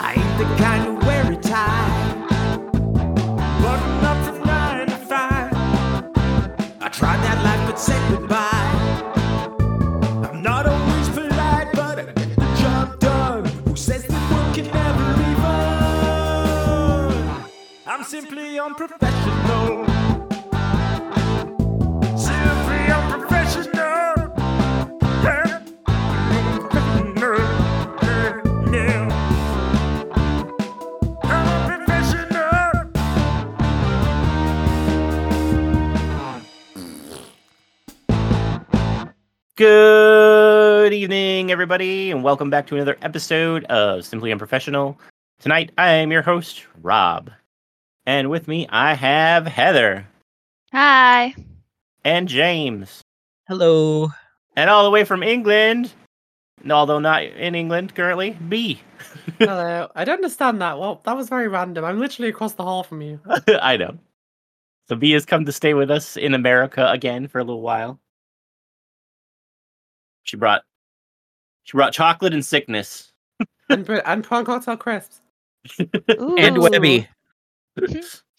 I ain't the kind to wear a tie, but not from nine to five. I tried that life, but said goodbye. I'm not always polite, but I get the job done. Who says that work can never be fun? I'm simply unprofessional. Good evening, everybody, and welcome back to another episode of Simply Unprofessional. Tonight, I am your host, Rob. And with me, I have Heather Hi. and James. Hello. And all the way from England, although not in England currently, Bea. Hello. I don't understand that. Well, that was very random. I'm literally across the hall from you. I know. So Bea has come to stay with us in America again for a little while. She brought she brought chocolate and sickness. And Brit- and prawn cocktail crisps. And Ooh. Webby.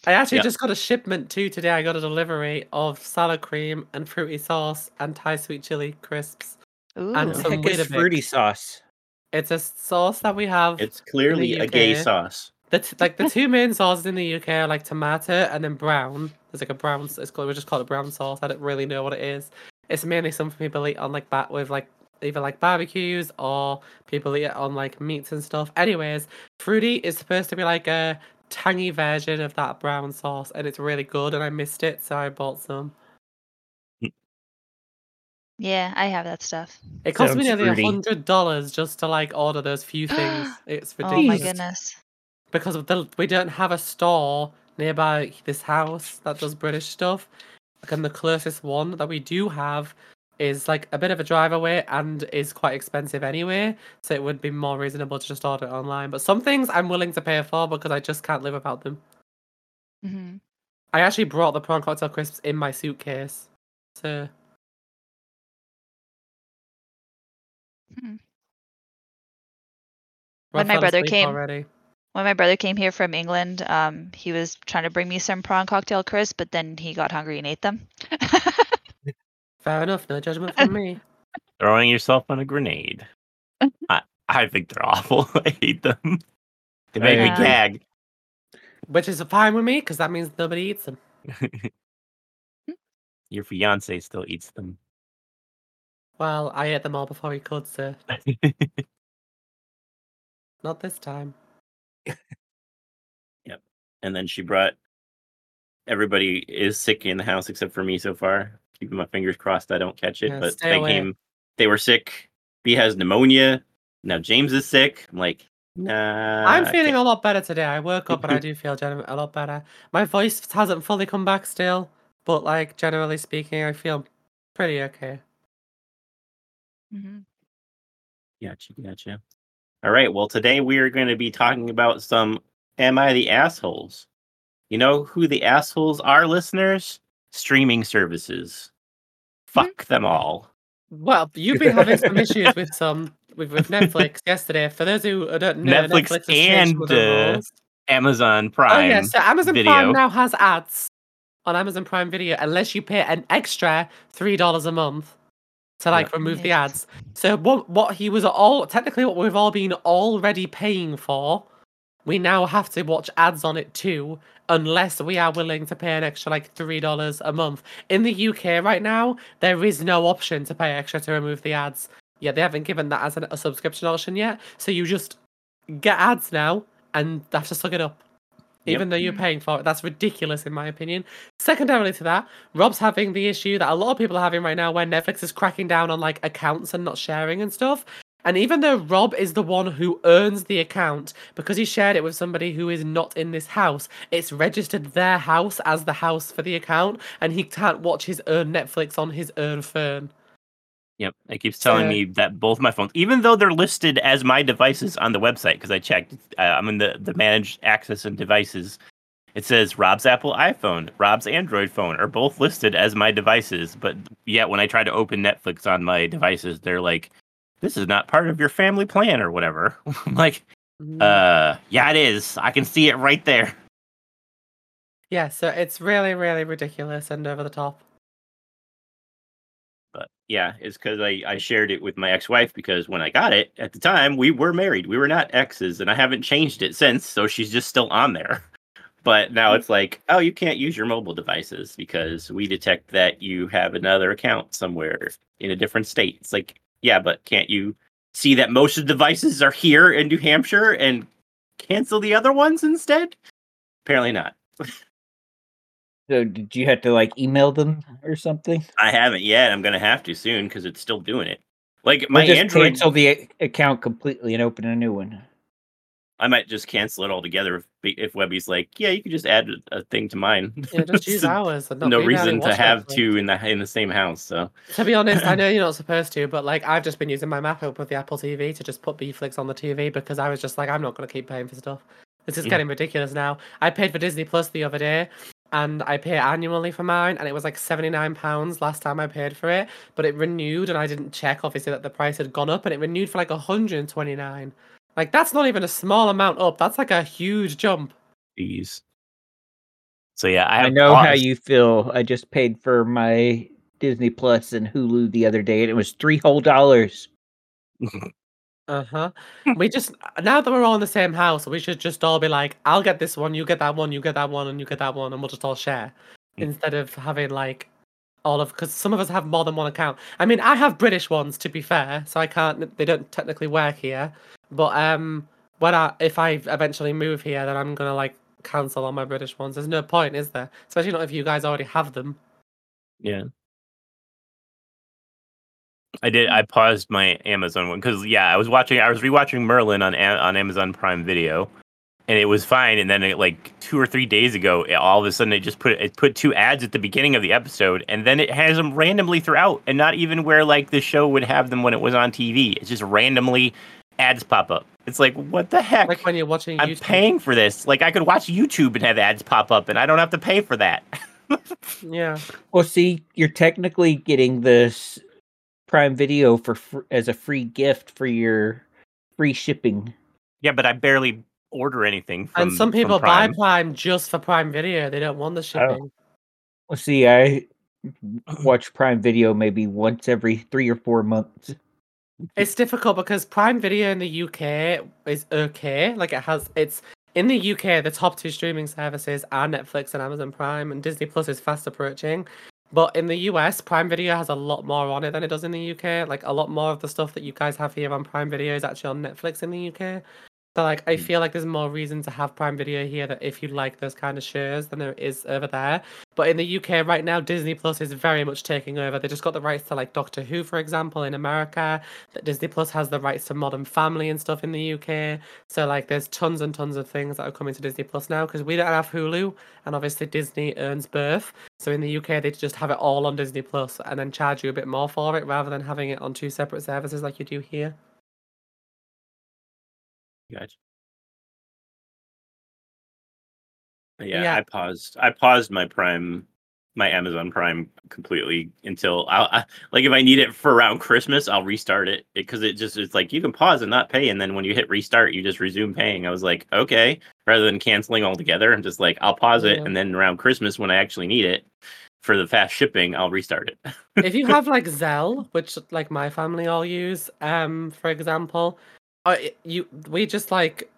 I actually Yeah. just got a shipment too today. I got a delivery of salad cream and fruity sauce and Thai sweet chili crisps. Ooh. And What the some heck is Weetabix. fruity sauce? It's a sauce that we have. It's clearly a gay sauce. the t- like the two main sauces in the UK are like tomato and then brown. There's like a brown. It's called. We just call it brown sauce. I don't really know what it is. It's mainly something people eat on like bat with like either like barbecues or people eat it on like meats and stuff. Anyways, fruity is supposed to be like a tangy version of that brown sauce, and it's really good. And I missed it, so I bought some. Yeah, I have that stuff. It cost me nearly a hundred dollars just to like order those few things. It's oh ridiculous. Oh ridiculous. my goodness. because of the we don't have a store nearby this house that does British stuff. And the closest one that we do have is like a bit of a drive away and is quite expensive anyway. So it would be more reasonable to just order it online. But some things I'm willing to pay for because I just can't live without them. hmm I actually brought the prawn cocktail crisps in my suitcase. So Hmm. When my brother came- already. When my brother came here from England, um, he was trying to bring me some prawn cocktail crisps, but then he got hungry and ate them. Fair enough, no judgment from me. Throwing yourself on a grenade. I, I think they're awful. I hate them. They make Yeah. me gag. Which is fine with me because that means nobody eats them. Your fiance still eats them. Well, I ate them all before he could, sir. not this time. And then she brought everybody is sick in the house except for me so far. Keeping my fingers crossed I don't catch it. Yeah, but they away. came they were sick. Bea has pneumonia. Now James is sick. I'm like, nah. I'm feeling a lot better today. I woke up and I do feel gen- a lot better. My voice hasn't fully come back still, but like generally speaking, I feel pretty okay. Mm-hmm. Gotcha, gotcha. All right. Well, today we are going to be talking about some Am I the Assholes? You know who the assholes are, listeners? Streaming services. Fuck them all. Well, you've been having some issues with some with, with Netflix yesterday. For those who don't know, Netflix Netflix, and, the uh. Amazon Prime. Oh yeah, so Amazon Video. Prime now has ads on Amazon Prime Video unless you pay an extra three dollars a month to like remove the ads. So what what he was all technically what we've all been already paying for, we now have to watch ads on it too, unless we are willing to pay an extra like three dollars a month. In the UK right now, there is no option to pay extra to remove the ads. Yeah, they haven't given that as an, a subscription option yet. So you just get ads now and have to suck it up. Yep. Even though you're paying for it. That's ridiculous in my opinion. Secondarily to that, Rob's having the issue that a lot of people are having right now where Netflix is cracking down on like accounts and not sharing and stuff. And even though Rob is the one who earns the account because he shared it with somebody who is not in this house, it's registered their house as the house for the account, and he can't watch his own Netflix on his own phone. Yep, it keeps telling So- me that both my phones, even though they're listed as my devices on the website, because I checked, uh, I'm in the the managed access and devices. It says Rob's Apple iPhone, Rob's Android phone are both listed as my devices, but yet when I try to open Netflix on my devices, they're like, "This is not part of your family plan" or whatever. I'm like, Mm. Uh, yeah, it is. I can see it right there. yeah, so it's really, really ridiculous and over the top. But yeah, it's because I, I shared it with my ex wife because when I got it at the time, we were married. We were not exes, and I haven't changed it since. So she's just still on there. But now mm. it's like, oh, you can't use your mobile devices because we detect that you have another account somewhere in a different state. It's like, yeah, but can't you see that most of the devices are here in New Hampshire and cancel the other ones instead? Apparently not. So did you have to like email them or something? I haven't yet. I'm gonna have to soon because it's still doing it. Like Or my just Android, cancel the account completely and open a new one. I might just cancel it altogether if if Webby's like, yeah, you can just add a, a thing to mine. Yeah, just use ours. No be there and reason to have Netflix. two in the in the same house. So To be honest, I know you're not supposed to, but like I've just been using my map up with the Apple TV to just put B-Flix on the TV because I was just like, I'm not going to keep paying for stuff. This is Yeah. getting ridiculous now. I paid for Disney Plus the other day, and I pay annually for mine, and it was like seventy nine pounds last time I paid for it. But it renewed, and I didn't check obviously that the price had gone up, and it renewed for like hundred and twenty nine. Like that's not even a small amount up. That's like a huge jump. these. So yeah, I, I, have know how you feel. I just paid for my Disney Plus and Hulu the other day, and it was three whole dollars. Uh huh. we just now that we're all in the same house, we should just all be like, "I'll get this one, you get that one, you get that one, and you get that one," and we'll just all share Mm. instead of having like all of because some of us have more than one account. I mean, I have British ones to be fair, so I can't. They don't technically work here, but um, when I if I eventually move here, then I'm gonna like cancel all my British ones. There's no point, is there? Especially not if you guys already have them. Yeah. I did. I paused my Amazon one because yeah, I was watching. I was rewatching Merlin on on Amazon Prime Video, and it was fine. And then it, like two or three days ago, it, all of a sudden it just put it put two ads at the beginning of the episode, and then it has them randomly throughout, and not even where like the show would have them when it was on TV. It's just randomly ads pop up. It's like what the heck? Like when you're watching I'm YouTube. paying for this. Like I could watch YouTube and have ads pop up, and I don't have to pay for that. Yeah. Well, see, you're technically getting this Prime Video for fr- as a free gift for your free shipping. Yeah, but I barely order anything. From, and some from people buy Prime. Prime just for Prime Video. They don't want the oh. shipping. Well, see, I watch Prime Video maybe once every three or four months. It's difficult because Prime Video in the UK is okay. Like it has, it's in the UK. The top two streaming services are Netflix and Amazon Prime, and Disney Plus is fast approaching. But in the US, Prime Video has a lot more on it than it does in the UK. Like a lot more of the stuff that you guys have here on Prime Video is actually on Netflix in the UK. So like I mm. feel like there's more reason to have Prime Video here that if you like those kind of shows than there is over there. But in the UK right now, Disney Plus is very much taking over. They just got the rights to like Doctor Who, for example, in America. That Disney Plus has the rights to Modern Family and stuff in the UK. So like there's tons and tons of things that are coming to Disney Plus now because we don't have Hulu and obviously Disney earns both. So in the UK they just have it all on Disney Plus and then charge you a bit more for it rather than having it on two separate services like you do here. Gotcha. Yeah, Yeah. I paused. I paused my Prime, my Amazon Prime completely until I, I like if I need it for around Christmas, I'll restart it because it just it's like you can pause and not pay, and then when you hit restart, you just resume paying. I was like, okay, rather than canceling altogether, I'm just like I'll pause it, Yeah. and then around Christmas when I actually need it for the fast shipping, I'll restart it. if you have like Zelle, which like my family all use, um, for example, uh, you we just like,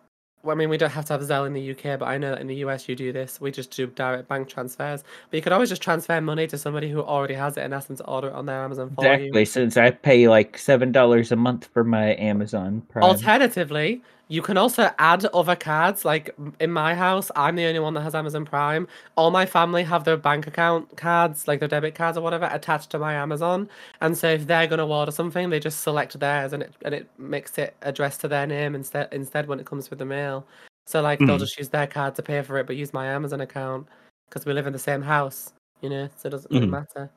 well, I mean, we don't have to have Zelle in the UK, but I know that in the US you do this. We just do direct bank transfers, but you could always just transfer money to somebody who already has it and ask them to order it on their Amazon for Exactly, you. since I pay like seven dollars a month for my Amazon Prime. Alternatively, you can also add other cards. Like in my house, I'm the only one that has Amazon Prime. All my family have their bank account cards, like their debit cards or whatever, attached to my Amazon. And so if they're gonna order something, they just select theirs, and it and it makes it addressed to their name instead instead when it comes with the mail. So like they'll Mhm. just use their card to pay for it, but use my Amazon account because we live in the same house, you know. So it doesn't really Mhm. matter.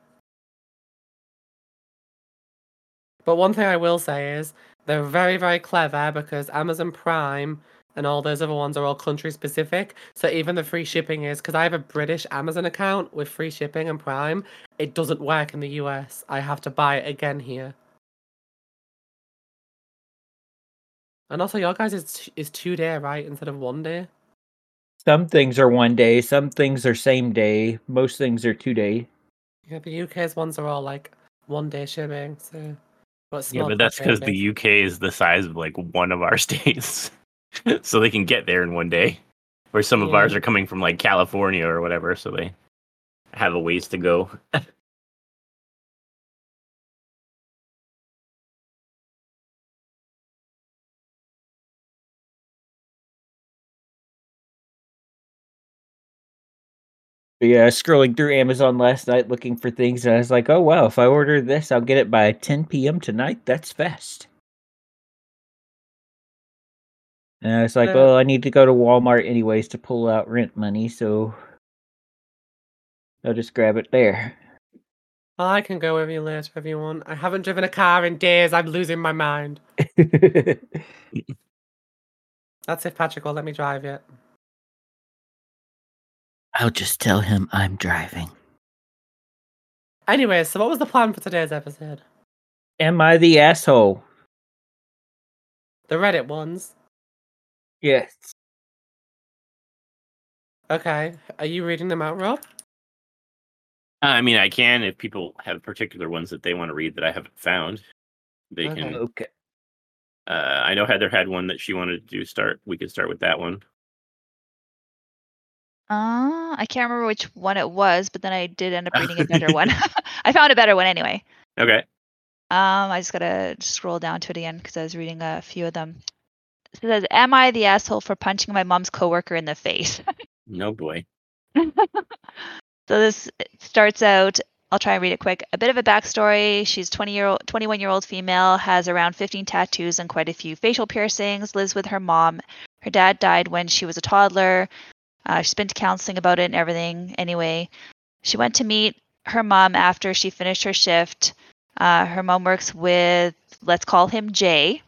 But one thing I will say is they're very, very clever because Amazon Prime and all those other ones are all country specific. So even the free shipping is because I have a British Amazon account with free shipping and Prime, it doesn't work in the US. I have to buy it again here. And also, your guys is is two day, right, instead of one day. Some things are one day, some things are same day, most things are two day. Yeah, the UK's ones are all like one day shipping. So, but Yeah, but that's because the UK is the size of like one of our states, so they can get there in one day. Where some of ours are coming from like California or whatever, so they have a ways to go. yeah, scrolling through Amazon last night looking for things, and I was like, oh wow, if I order this, I'll get it by 10 p.m. tonight. That's fast. And I was like, well, I need to go to Walmart anyways to pull out rent money, so I'll just grab it there. Well, I can go wherever you later wherever you want. I haven't driven a car in days. I'm losing my mind. That's if Patrick will let me drive yet. I'll just tell him I'm driving. Anyway, so what was the plan for today's episode? Am I the asshole? The Reddit ones. Yes. Okay. Are you reading them out, Rob? I mean, I can if people have particular ones that they want to read that I haven't found. They Okay. can. Okay. Uh, I know Heather had one that she wanted to do start. We could start with that one. Uh, I can't remember which one it was, but then I did end up reading a better one. I found a better one anyway. Okay. Um, I just gotta scroll down to it again because I was reading a few of them. It says, "Am I the asshole for punching my mom's coworker in the face?" No boy. so this starts out. I'll try and read it quick. A bit of a backstory. She's 20 year old, 21 year old female, has around 15 tattoos and quite a few facial piercings. Lives with her mom. Her dad died when she was a toddler. Uh, she's been to counseling about it and everything. Anyway, she went to meet her mom after she finished her shift. Uh, her mom works with, let's call him Jay.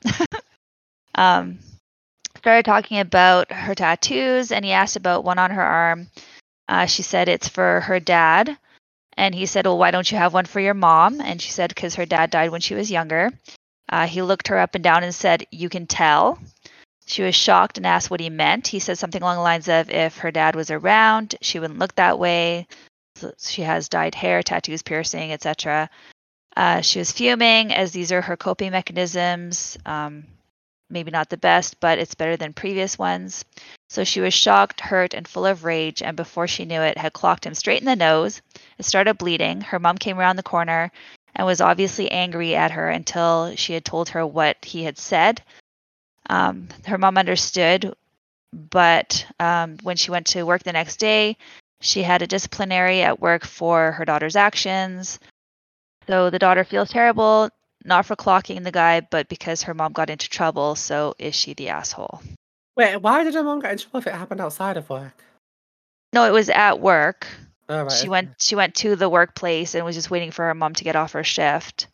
um, started talking about her tattoos, and he asked about one on her arm. Uh, she said it's for her dad. And he said, Well, why don't you have one for your mom? And she said, Because her dad died when she was younger. Uh, he looked her up and down and said, You can tell. She was shocked and asked what he meant. He said something along the lines of, If her dad was around, she wouldn't look that way. She has dyed hair, tattoos, piercing, etc. Uh, she was fuming, as these are her coping mechanisms. Um, maybe not the best, but it's better than previous ones. So she was shocked, hurt, and full of rage, and before she knew it, had clocked him straight in the nose. It started bleeding. Her mom came around the corner and was obviously angry at her until she had told her what he had said. Um, her mom understood, but um, when she went to work the next day, she had a disciplinary at work for her daughter's actions. So the daughter feels terrible, not for clocking the guy, but because her mom got into trouble. So is she the asshole? Wait, why did her mom get in trouble if it happened outside of work? No, it was at work. Oh, right. she went she went to the workplace and was just waiting for her mom to get off her shift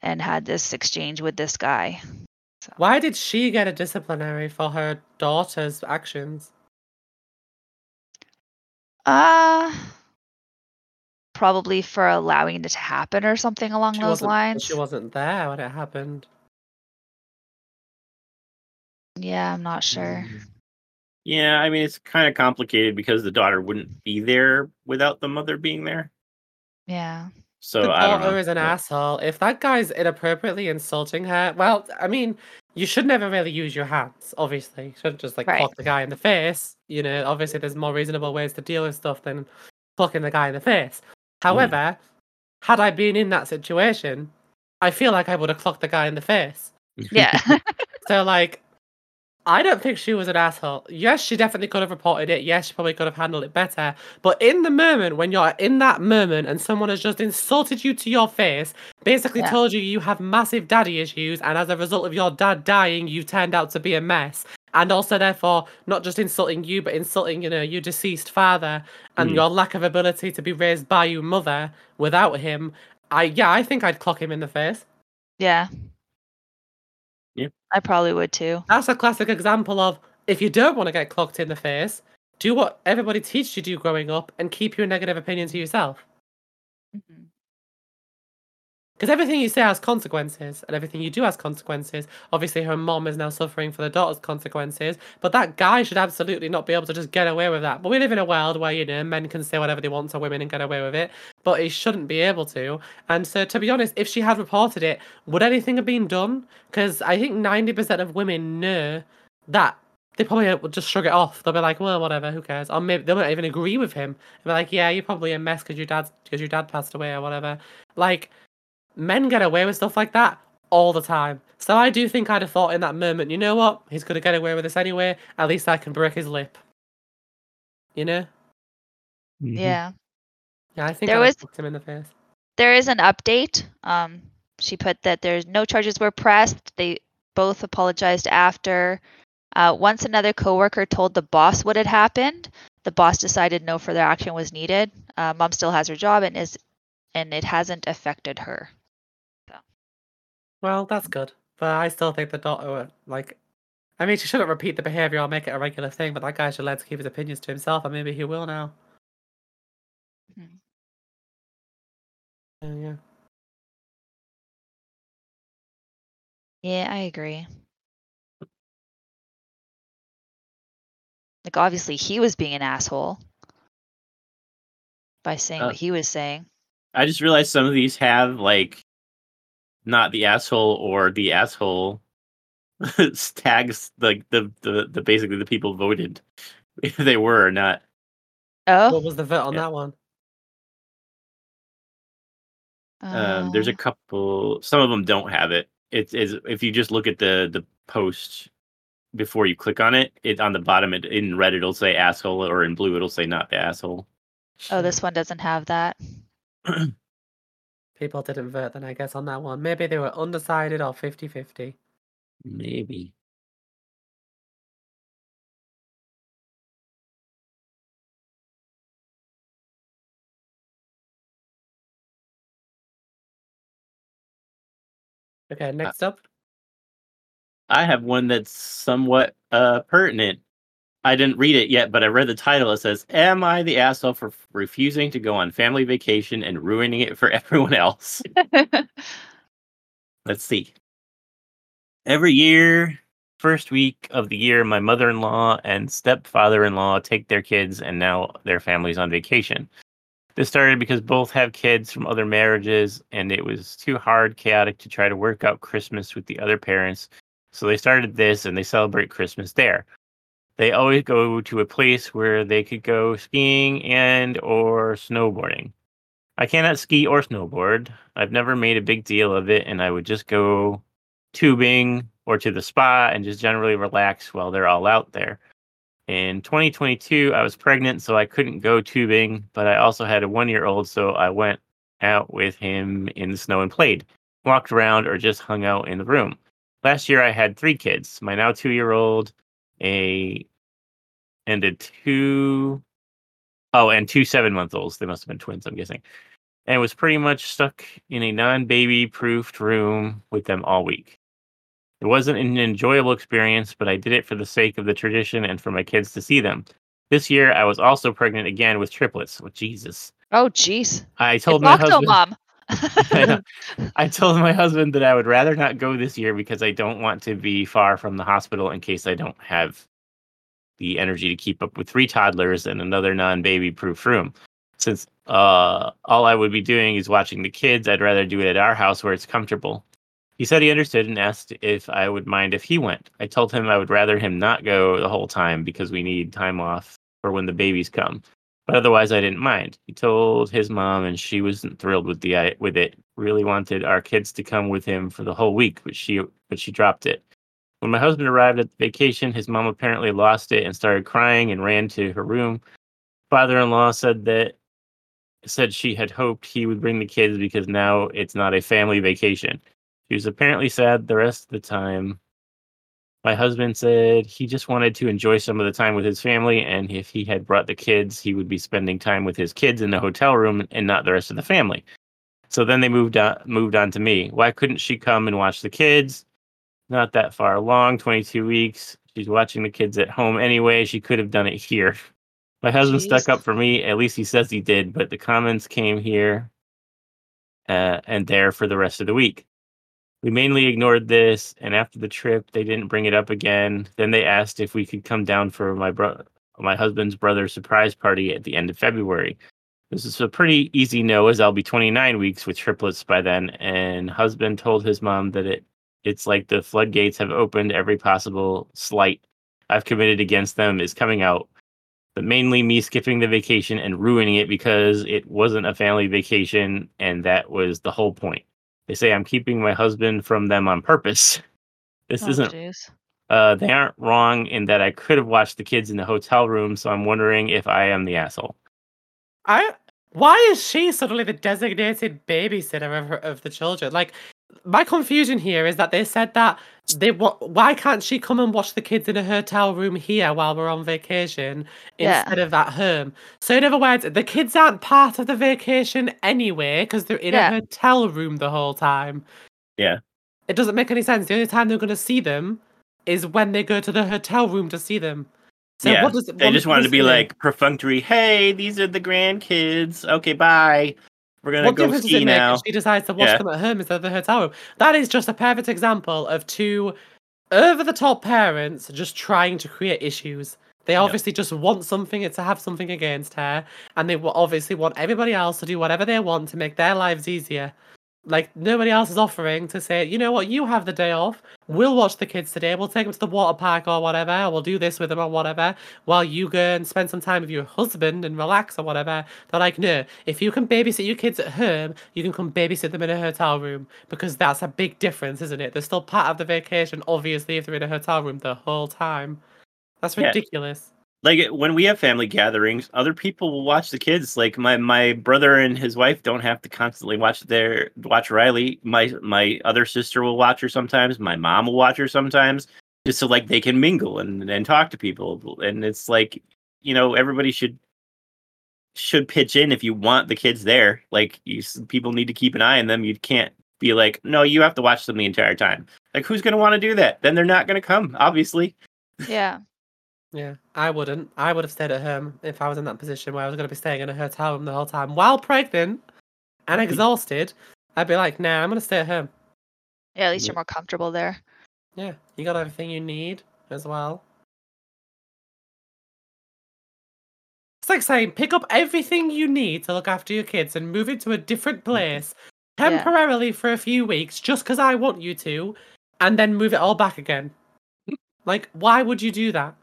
and had this exchange with this guy. Why did she get a disciplinary for her daughter's actions? Uh probably for allowing it to happen or something along She those lines. She wasn't there when it happened. Yeah, I'm not sure. Yeah, I mean it's kind of complicated because the daughter wouldn't be there without the mother being there. Yeah. So the I don't know. is an Yeah. asshole. If that guy's inappropriately insulting her, well, I mean, you should never really use your hands. Obviously, you shouldn't just like Right. clock the guy in the face. You know, obviously, there's more reasonable ways to deal with stuff than clocking the guy in the face. Mm. However, had I been in that situation, I feel like I would have clocked the guy in the face. Yeah. So like I don't think she was an asshole. Yes, she definitely could have reported it. Yes, she probably could have handled it better. But in the moment, when you're in that moment and someone has just insulted you to your face, basically Yeah. told you you have massive daddy issues, and as a result of your dad dying, you turned out to be a mess. And also, therefore, not just insulting you, but insulting, you know, your deceased father and Mm. your lack of ability to be raised by your mother without him. I yeah, I think I'd clock him in the face. yeah. Yeah. I probably would too. That's a classic example of if you don't want to get clocked in the face, do what everybody teaches you to do growing up and keep your negative opinion to yourself. Mhm. Because everything you say has consequences, and everything you do has consequences. Obviously, her mom is now suffering for the daughter's consequences, but that guy should absolutely not be able to just get away with that. But we live in a world where, you know, men can say whatever they want to women and get away with it, but he shouldn't be able to. And so, to be honest, if she had reported it, would anything have been done? Because I think 90% of women know that. They probably uh, would just shrug it off. They'll be like, "Well, whatever, who cares?" Or maybe they won't even agree with him. They'll be like, "Yeah, you're probably a mess because your dad because your dad passed away or whatever." Like, men get away with stuff like that all the time. So I do think I'd have thought in that moment, you know what? He's gonna get away with this anyway. At least I can break his lip. You know? Mhm. Yeah. Yeah, I think There I was- was him in the face. There is an update. Um, she put that there's no charges were pressed. They both apologized after. Uh, once another coworker told the boss what had happened, the boss decided no further action was needed. Uh, Mom still has her job and is, and it hasn't affected her. Well, that's good. But I still think the daughter, like, I mean, she shouldn't repeat the behavior or make it a regular thing. But that guy should let to keep his opinions to himself, and maybe he will now. Uh, yeah. Yeah, I agree. Like obviously he was being an asshole by saying Uh, what he was saying. I just realized some of these have like not the asshole or the asshole tags like the, the the basically the people voted if they were or not. Oh, What was the vote on Yeah. that one? Um, there's a uh, couple. Some of them don't have it. It is if you just look at the the post before you click on it. It on the bottom it, in red it'll say asshole or in blue it'll say not the asshole. oh, this one doesn't have that. People didn't vote then, I guess, on that one. Maybe they were undecided or 50 50. Maybe. Okay, next up. I have one that's somewhat uh pertinent. I didn't read it yet, but I read the title. It says, "Am I the asshole for refusing to go on family vacation and ruining it for everyone else?" Let's see. Every year, first week of the year, my mother-in-law and stepfather-in-law take their kids and now their families on vacation. This started because both have kids from other marriages, and it was too hard, chaotic to try to work out Christmas with the other parents. So they started this and they celebrate Christmas there. They always go to a place where they could go skiing and or snowboarding. I cannot ski or snowboard. I've never made a big deal of it and I would just go tubing or to the spa and just generally relax while they're all out there. In 2022, I was pregnant, so I couldn't go tubing, but I also had a one year old, so I went out with him in the snow and played, walked around, or just hung out in the room. Last year, I had three kids my now two year old, a and a two oh, and two seven month olds. They must have been twins, I'm guessing. And was pretty much stuck in a non baby proofed room with them all week. It wasn't an enjoyable experience, but I did it for the sake of the tradition and for my kids to see them. This year, I was also pregnant again with triplets. Oh, Jesus. oh, jeez. I told my husband. Octomom. I. Told my husband that I would rather not go this year because I don't want to be far from the hospital in case I don't have the energy to keep up with three toddlers and another non-baby proof room. Since uh, all I would be doing is watching the kids, I'd rather do it at our house where it's comfortable. He said he understood and asked if I would mind if he went. I told him I would rather him not go the whole time because we need time off for when the babies come but otherwise I didn't mind. He told his mom, and she wasn't thrilled with the with it. Really wanted our kids to come with him for the whole week, but she but she dropped it. When my husband arrived at the vacation, his mom apparently lost it and started crying and ran to her room. Father-in-law said that said she had hoped he would bring the kids because now it's not a family vacation. She was apparently sad the rest of the time. My husband said he just wanted to enjoy some of the time with his family, and if he had brought the kids, he would be spending time with his kids in the hotel room and not the rest of the family. So then they moved on moved on to me. Why couldn't she come and watch the kids? Not that far along, 22 weeks. She's watching the kids at home anyway. She could have done it here. My husband stuck up for me. At least he says he did, but the comments came here uh, and there for the rest of the week. We mainly ignored this, and after the trip, they didn't bring it up again. Then they asked if we could come down for my bro- my husband's brother's surprise party at the end of February. This is a pretty easy no, as I'll be 29 weeks with triplets by then. And husband told his mom that it it's like the floodgates have opened. Every possible slight I've committed against them is coming out. But mainly me skipping the vacation and ruining it because it wasn't a family vacation, and that was the whole point. They say I'm keeping my husband from them on purpose. This Oh, isn't jeez. uh, they aren't wrong in that I could have watched the kids in the hotel room, so I'm wondering if I am the asshole. I why is she suddenly the designated babysitter of, her, of the children? Like, my confusion here is that they said that they wa- why can't she come and watch the kids in a hotel room here while we're on vacation Yeah. instead of at home? So in other words, the kids aren't part of the vacation anyway because they're in Yeah. a hotel room the whole time. Yeah. It doesn't make any sense. The only time they're going to see them is when they go to the hotel room to see them. So yeah, what does it mean? they just does wanted to be mean? like perfunctory. Hey, these are the grandkids. Okay, bye. We're gonna what go difference does ski it make if she decides to watch Yeah. them at home instead of the hotel room? That is just a perfect example of two over the top parents just trying to create issues. They obviously just want something to have something against her, and they obviously want everybody else to do whatever they want to make their lives easier. Like nobody else is offering to say, you know what, you have the day off. We'll watch the kids today. We'll take them to the water park or whatever. We'll do this with them or whatever. While you go and spend some time with your husband and relax or whatever. They're like, no, if you can babysit your kids at home, you can come babysit them in a hotel room because that's a big difference, isn't it? They're still part of the vacation, obviously, if they're in a hotel room the whole time. That's Yeah. Like when we have family gatherings, other people will watch the kids. Like my my brother and his wife don't have to constantly watch their watch Riley. My my other sister will watch her sometimes. My mom will watch her sometimes, just so like they can mingle and and talk to people. And it's like you know everybody should should pitch in if you want the kids there. Like you, people need to keep an eye on them. You can't be like, no, you have to watch them the entire time. Like who's gonna want to do that? Then they're not gonna come, obviously. Yeah. Yeah, I wouldn't. I would have stayed at home if I was in that position where I was going to be staying in a hotel room the whole time while pregnant and mm-hmm. exhausted. I'd be like, nah, I'm going to stay at home. Yeah, at least you're more comfortable there. Yeah, you got everything you need as well. It's like saying pick up everything you need to look after your kids and move it to a different mm-hmm. place Yeah. temporarily for a few weeks just because I want you to, and then move it all back again. Like, why would you do that?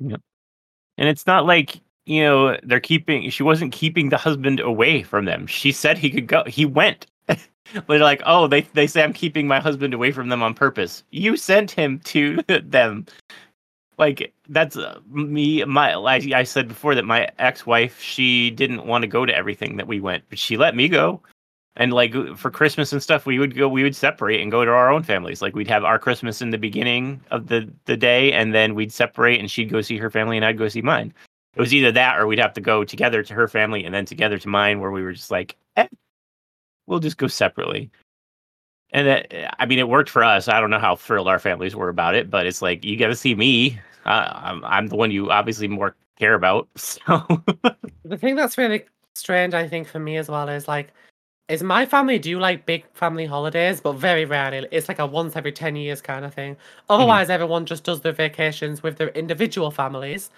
And it's not like, you know, they're keeping, she wasn't keeping the husband away from them. She said he could go. He went. but They're like, oh, they, they say I'm keeping my husband away from them on purpose. You sent him to them. Like, that's uh, me. My, I, I said before that my ex wife, she didn't want to go to everything that we went, but she let me go. And like for Christmas and stuff, we would go, we would separate and go to our own families. Like we'd have our Christmas in the beginning of the, the day, and then we'd separate and she'd go see her family and I'd go see mine. It was either that or we'd have to go together to her family and then together to mine, where we were just like, eh, we'll just go separately. And that, I mean, it worked for us. I don't know how thrilled our families were about it, but it's like, you got to see me. Uh, I'm, I'm the one you obviously more care about. So, The thing that's really strange, I think, for me as well is like, is my family do like big family holidays, but very rarely. It's like a once every 10 years kind of thing. Otherwise, everyone just does their vacations with their individual families.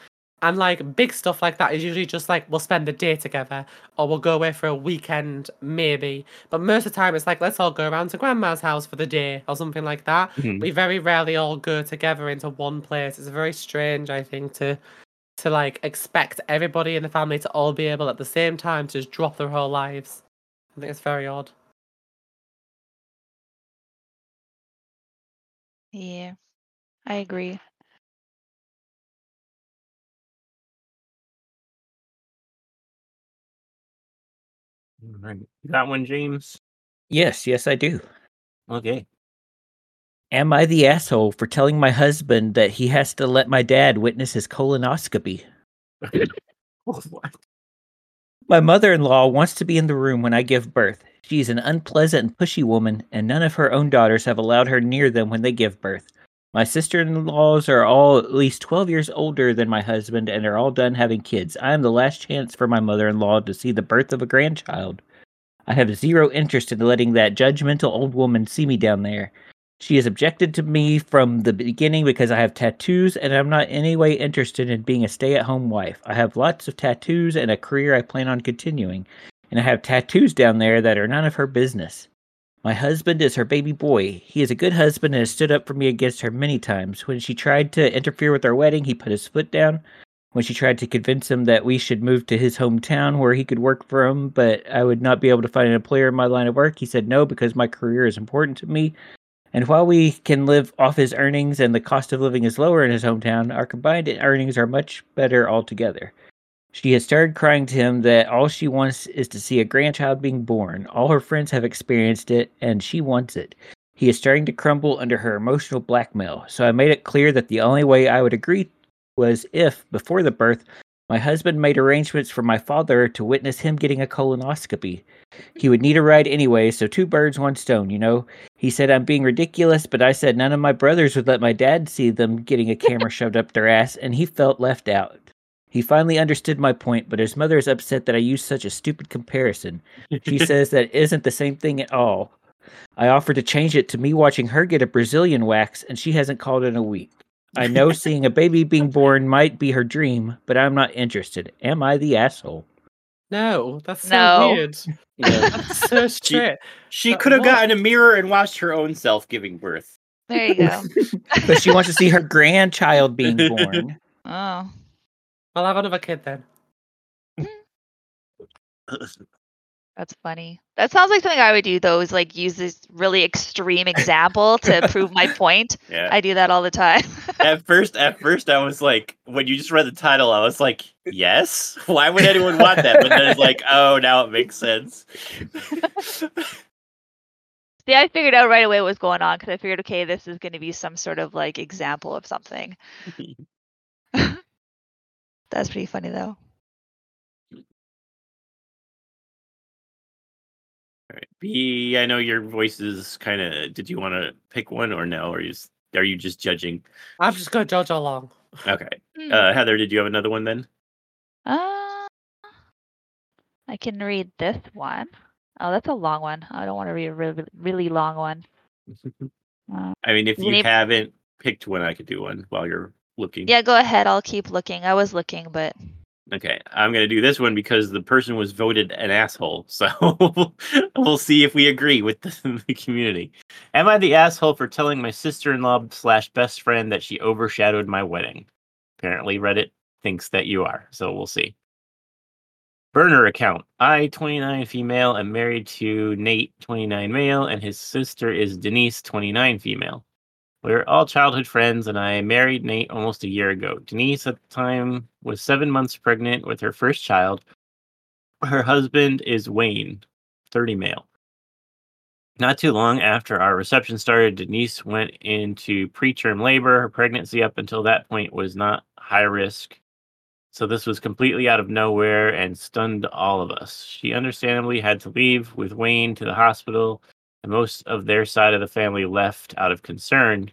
And like big stuff like that is usually just like we'll spend the day together or we'll go away for a weekend, maybe. But most of the time, it's like let's all go around to grandma's house for the day or something like that. Mhm. We very rarely all go together into one place. It's very strange, I think, to to like expect everybody in the family to all be able at the same time to just drop their whole lives. I think it's very odd. Yeah. I agree. Right. You got one, James? Yes, yes, I do. Okay. Am I the asshole for telling my husband that he has to let my dad witness his colonoscopy? What? My mother in law wants to be in the room when I give birth. She's an unpleasant and pushy woman, and none of her own daughters have allowed her near them when they give birth. My sister in laws are all at least 12 years older than my husband and are all done having kids. I am the last chance for my mother in law to see the birth of a grandchild. I have zero interest in letting that judgmental old woman see me down there. She has objected to me from the beginning because I have tattoos and I'm not in any way interested in being a stay at home wife. I have lots of tattoos and a career I plan on continuing, and I have tattoos down there that are none of her business. My husband is her baby boy. He is a good husband and has stood up for me against her many times. When she tried to interfere with our wedding, he put his foot down. When she tried to convince him that we should move to his hometown where he could work for him, but I would not be able to find an employer in my line of work, he said no because my career is important to me. And while we can live off his earnings and the cost of living is lower in his hometown, our combined earnings are much better altogether. She has started crying to him that all she wants is to see a grandchild being born. All her friends have experienced it, and she wants it. He is starting to crumble under her emotional blackmail, so I made it clear that the only way I would agree was if, before the birth, my husband made arrangements for my father to witness him getting a colonoscopy. He would need a ride anyway, so two birds, one stone, you know? He said I'm being ridiculous, but I said none of my brothers would let my dad see them getting a camera shoved up their ass, and he felt left out. He finally understood my point, but his mother is upset that I used such a stupid comparison. She says that isn't the same thing at all. I offered to change it to me watching her get a Brazilian wax, and she hasn't called in a week. I know seeing a baby being born might be her dream, but I'm not interested. Am I the asshole? No, that's so No. weird. Yeah. That's so straight. She But could have gotten a mirror and watched her own self giving birth. There you go. but she wants to see her grandchild being born. Oh. Well, I'll have another kid then. Hmm. That's funny. That sounds like something I would do though, is like use this really extreme example to prove my point. Yeah. I do that all the time. at first, at first, I was like, when you just read the title, I was like, yes. Why would anyone want that? But then it's like, oh, now it makes sense. See, I figured out right away what was going on because I figured, okay, this is going to be some sort of like example of something. That's pretty funny though. Right. Bea, I know your voice is kind of. Did you want to pick one or no? Or you just, are you just judging? I'm just gonna judge along. Okay. Hmm. Uh, Heather, did you have another one then? Uh, I can read this one. Oh, that's a long one. I don't want to read a really, really long one. Uh, I mean, if You you haven't picked one, I could do one while you're looking. yeah, go ahead. I'll keep looking. I was looking, but Okay, I'm gonna do this one because the person was voted an asshole. So we'll see if we agree with the, the community. Am I the asshole for telling my sister-in-law slash best friend that she overshadowed my wedding? Apparently, Reddit thinks that you are. So we'll see. Burner account. I, 29 female, am married to Nate, 29 male, and his sister is Denise, 29 female. We're all childhood friends, and I married Nate almost a year ago. Denise, at the time, was seven months pregnant with her first child. Her husband is Wayne, 30 male. Not too long after our reception started, Denise went into preterm labor. Her pregnancy up until that point was not high risk. So this was completely out of nowhere and stunned all of us. She understandably had to leave with Wayne to the hospital, and most of their side of the family left out of concern.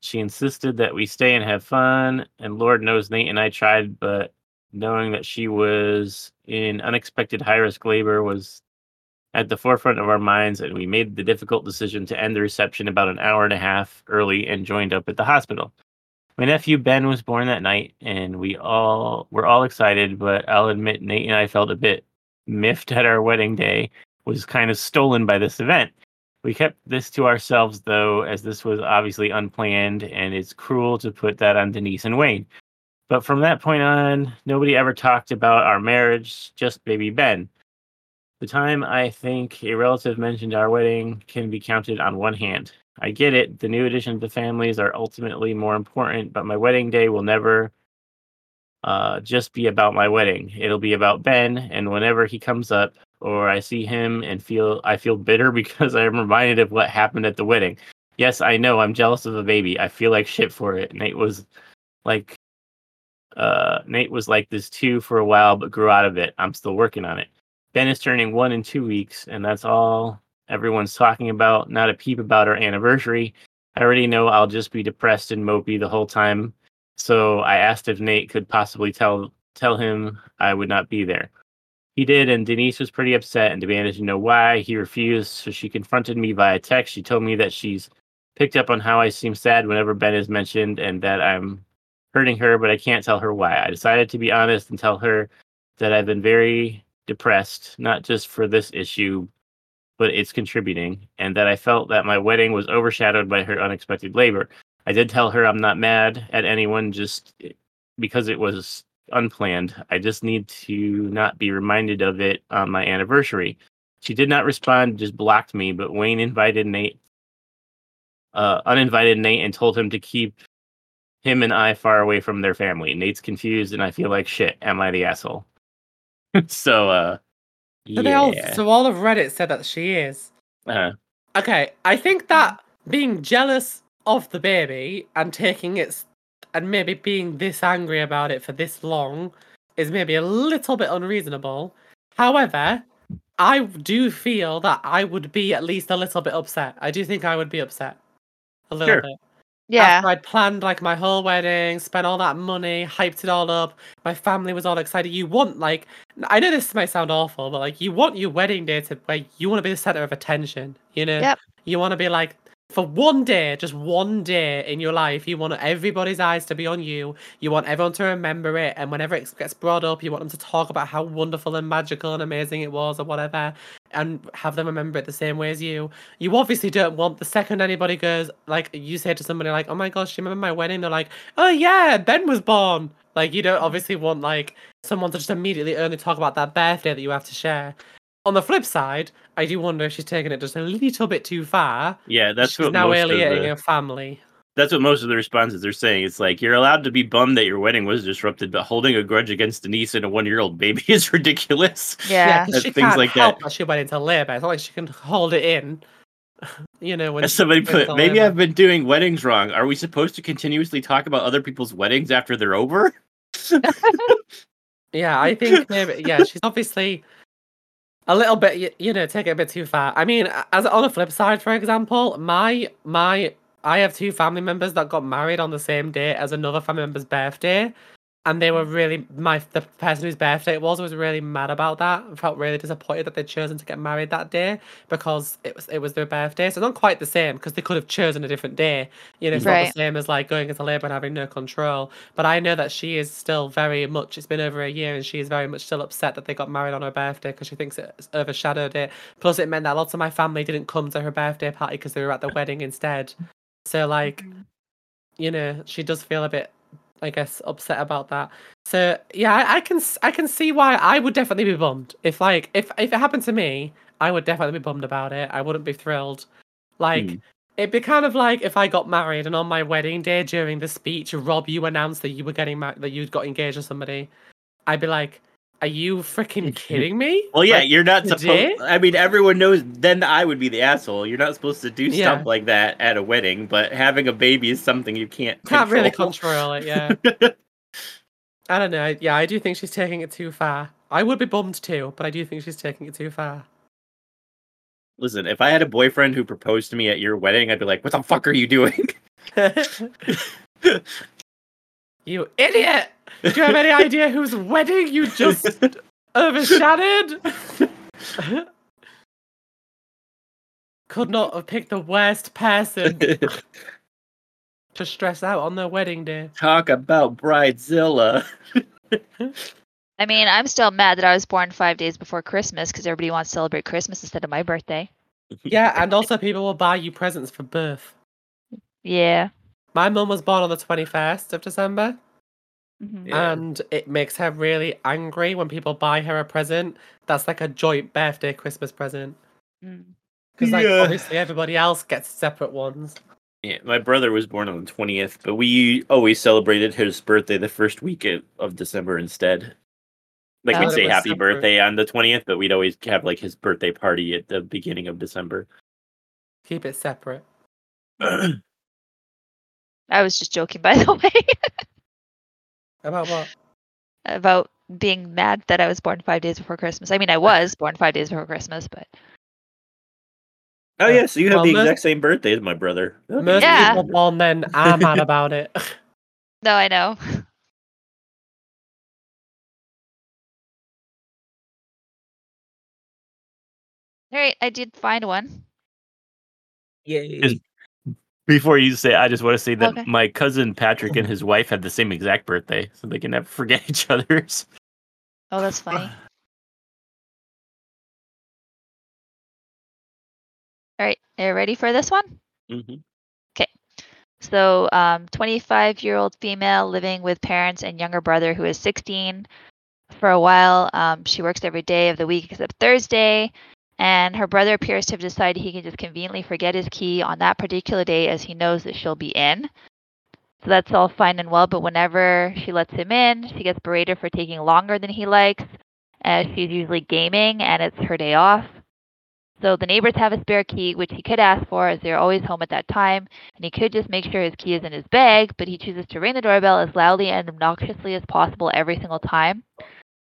She insisted that we stay and have fun, and Lord knows Nate and I tried, but knowing that she was in unexpected high risk labor was at the forefront of our minds, and we made the difficult decision to end the reception about an hour and a half early and joined up at the hospital. My nephew Ben was born that night, and we all were all excited, but I'll admit Nate and I felt a bit miffed at our wedding day was kind of stolen by this event. We kept this to ourselves, though, as this was obviously unplanned, and it's cruel to put that on Denise and Wayne. But from that point on, nobody ever talked about our marriage, just baby Ben. The time I think a relative mentioned our wedding can be counted on one hand. I get it, the new addition to families are ultimately more important, but my wedding day will never uh, just be about my wedding. It'll be about Ben, and whenever he comes up, or I see him and feel I feel bitter because I'm reminded of what happened at the wedding. Yes, I know I'm jealous of a baby. I feel like shit for it. Nate was like uh Nate was like this too for a while but grew out of it. I'm still working on it. Ben is turning 1 in 2 weeks and that's all everyone's talking about, not a peep about our anniversary. I already know I'll just be depressed and mopey the whole time. So I asked if Nate could possibly tell tell him I would not be there. He did, and Denise was pretty upset and demanded to know why. He refused, so she confronted me via text. She told me that she's picked up on how I seem sad whenever Ben is mentioned and that I'm hurting her, but I can't tell her why. I decided to be honest and tell her that I've been very depressed, not just for this issue, but it's contributing, and that I felt that my wedding was overshadowed by her unexpected labor. I did tell her I'm not mad at anyone just because it was unplanned. I just need to not be reminded of it on my anniversary. She did not respond, just blocked me, but Wayne invited Nate, uh, uninvited Nate, and told him to keep him and I far away from their family. Nate's confused, and I feel like shit. Am I the asshole? so, uh, So they all, yeah. so all of Reddit said that she is. Uh, Okay, I think that being jealous of the baby and taking it s- and maybe being this angry about it for this long is maybe a little bit unreasonable. However, I do feel that I would be at least a little bit upset. I do think I would be upset. A little Sure. bit. Yeah. After I'd planned like my whole wedding, spent all that money, hyped it all up. My family was all excited. You want like I know this might sound awful, but like you want your wedding day to where you want to be the center of attention. You know, Yep. you want to be like for one day, just one day in your life, you want everybody's eyes to be on you. You want everyone to remember it, and whenever it gets brought up, you want them to talk about how wonderful and magical and amazing it was, or whatever, and have them remember it the same way as you. You obviously don't want the second anybody goes, like you say to somebody like, "Oh my gosh, you remember my wedding?" They're like, "Oh yeah, Ben was born." Like you don't obviously want like someone to just immediately only talk about that birthday that you have to share. On the flip side, I do wonder if she's taking it just a little bit too far. yeah, that's she's what now most alienating the, her family. that's what most of the responses are saying. It's like you're allowed to be bummed that your wedding was disrupted, but holding a grudge against Denise and a one-year-old baby is ridiculous. Yeah, That's she things can't like help that. that she went into labor. It's not like she can hold it in. You know, when As somebody put, into maybe labour. I've been doing weddings wrong. Are we supposed to continuously talk about other people's weddings after they're over? Yeah, I think maybe yeah, she's obviously a little bit you know, take it a bit too far. I mean, as on the flip side, for example, my my I have two family members that got married on the same day as another family member's birthday. And they were really my the person whose birthday it was was really mad about that. and Felt really disappointed that they'd chosen to get married that day because it was it was their birthday. So not quite the same because they could have chosen a different day. You know, it's not the same as like going into labor and having no control. But I know that she is still very much. It's been over a year, and she is very much still upset that they got married on her birthday because she thinks it's overshadowed it. Plus, it meant that lots of my family didn't come to her birthday party because they were at the wedding instead. So, like, mm. you know, she does feel a bit, I guess, upset about that. So, yeah, I, I can I can see why I would definitely be bummed if like if if it happened to me, I would definitely be bummed about it. I wouldn't be thrilled. Like. Hmm. It'd be kind of like if I got married and on my wedding day during the speech, Rob, you announced that you were getting married, that you'd got engaged to somebody. I'd be like, "Are you freaking kidding me?" Well, yeah, Like, you're not supposed. I mean, everyone knows. Then I would be the asshole. You're not supposed to do Yeah. stuff like that at a wedding. But having a baby is something you can't. can't really control. control it. Yeah, I don't know. Yeah, I do think she's taking it too far. I would be bummed too, but I do think she's taking it too far. Listen, if I had a boyfriend who proposed to me at your wedding, I'd be like, "What the fuck are you doing?" you idiot! Do you have any idea whose wedding you just overshadowed? Could not have picked the worst person to stress out on their wedding day. Talk about bridezilla. I mean, I'm still mad that I was born five days before Christmas because everybody wants to celebrate Christmas instead of my birthday. Yeah, and also people will buy you presents for birth. Yeah. My mum was born on the 21st of December, Mhm. Yeah. and it makes her really angry when people buy her a present that's like a joint birthday Christmas present. Mm. Because, like, Yeah. obviously everybody else gets separate ones. Yeah, my brother was born on the twentieth, but we always celebrated his birthday the first week of, of December instead. Like we'd say happy separate. birthday on the twentieth, but we'd always have like his birthday party at the beginning of December. Keep it separate. I was just joking, by the way, About what? about being mad that I was born five days before Christmas. I mean, I was born five days before Christmas, but oh yeah, so you have Well, the most- exact same birthday as my brother. Okay. Most Yeah. people born then are mad about it. no, I know. All right, I did find one. Yay. Is- Before you say, I just want to say that Okay. my cousin Patrick and his wife had the same exact birthday, so they can never forget each other's. Oh, that's funny. All right, are you ready for this one? hmm Okay. So, um, 25 year old female living with parents and younger brother who is 16. For a while, um, she works every day of the week except Thursday. And her brother appears to have decided he can just conveniently forget his key on that particular day as he knows that she'll be in. So that's all fine and well, but whenever she lets him in, she gets berated for taking longer than he likes, as she's usually gaming and it's her day off. So the neighbors have a spare key, which he could ask for as they're always home at that time and he could just make sure his key is in his bag, but he chooses to ring the doorbell as loudly and obnoxiously as possible every single time.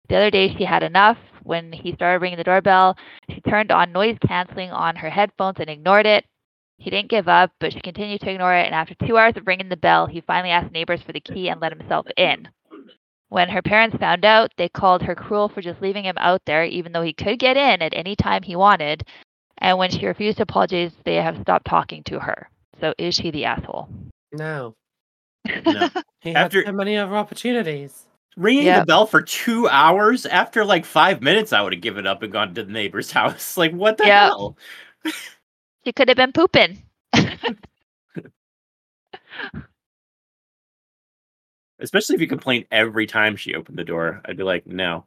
The other day, she had enough. When he started ringing the doorbell, she turned on noise canceling on her headphones and ignored it. He didn't give up, but she continued to ignore it, and after two hours of ringing the bell, he finally asked neighbors for the key and let himself in. When her parents found out, they called her cruel for just leaving him out there, even though he could get in at any time he wanted. And when she refused to apologize, they have stopped talking to her. So is she the asshole? No. No. He After- had so many other opportunities. Ringing Yeah. the bell for two hours after like five minutes, I would have given up and gone to the neighbor's house. Like, what the Yeah. hell? She could have been pooping. Especially if you complain every time she opened the door, I'd be like, no.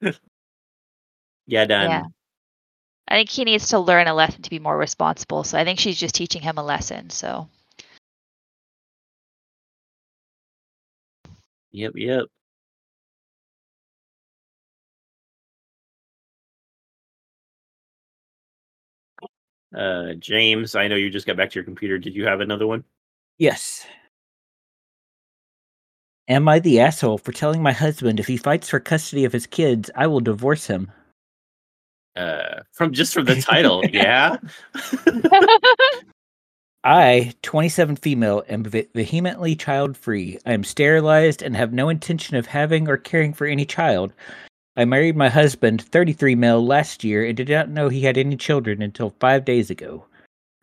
yeah, done. Yeah. I think he needs to learn a lesson to be more responsible. So I think she's just teaching him a lesson. So Yep, yep. Uh, James, I know you just got back to your computer. Did you have another one? Yes. Am I the asshole for telling my husband if he fights for custody of his kids, I will divorce him? Uh, from just from the title, yeah. I, 27 female, am vehemently child free. I am sterilized and have no intention of having or caring for any child. I married my husband, 33 male, last year and did not know he had any children until five days ago.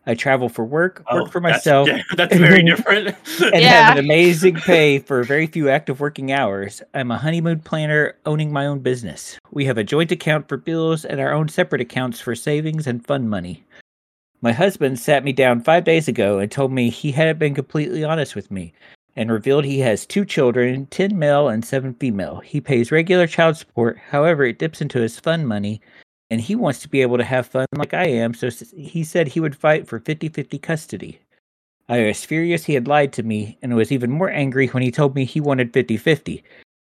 I travel for work, oh, work for Oh, that's- myself, That's, very different. and Yeah. have an amazing pay for very few active working hours. I'm a honeymoon planner owning my own business. We have a joint account for bills and our own separate accounts for savings and fund money. My husband sat me down five days ago and told me he hadn't been completely honest with me and revealed he has two children 10 male and 7 female. He pays regular child support, however, it dips into his fun money and he wants to be able to have fun like I am, so he said he would fight for 50 50 custody. I was furious he had lied to me and was even more angry when he told me he wanted 50 50.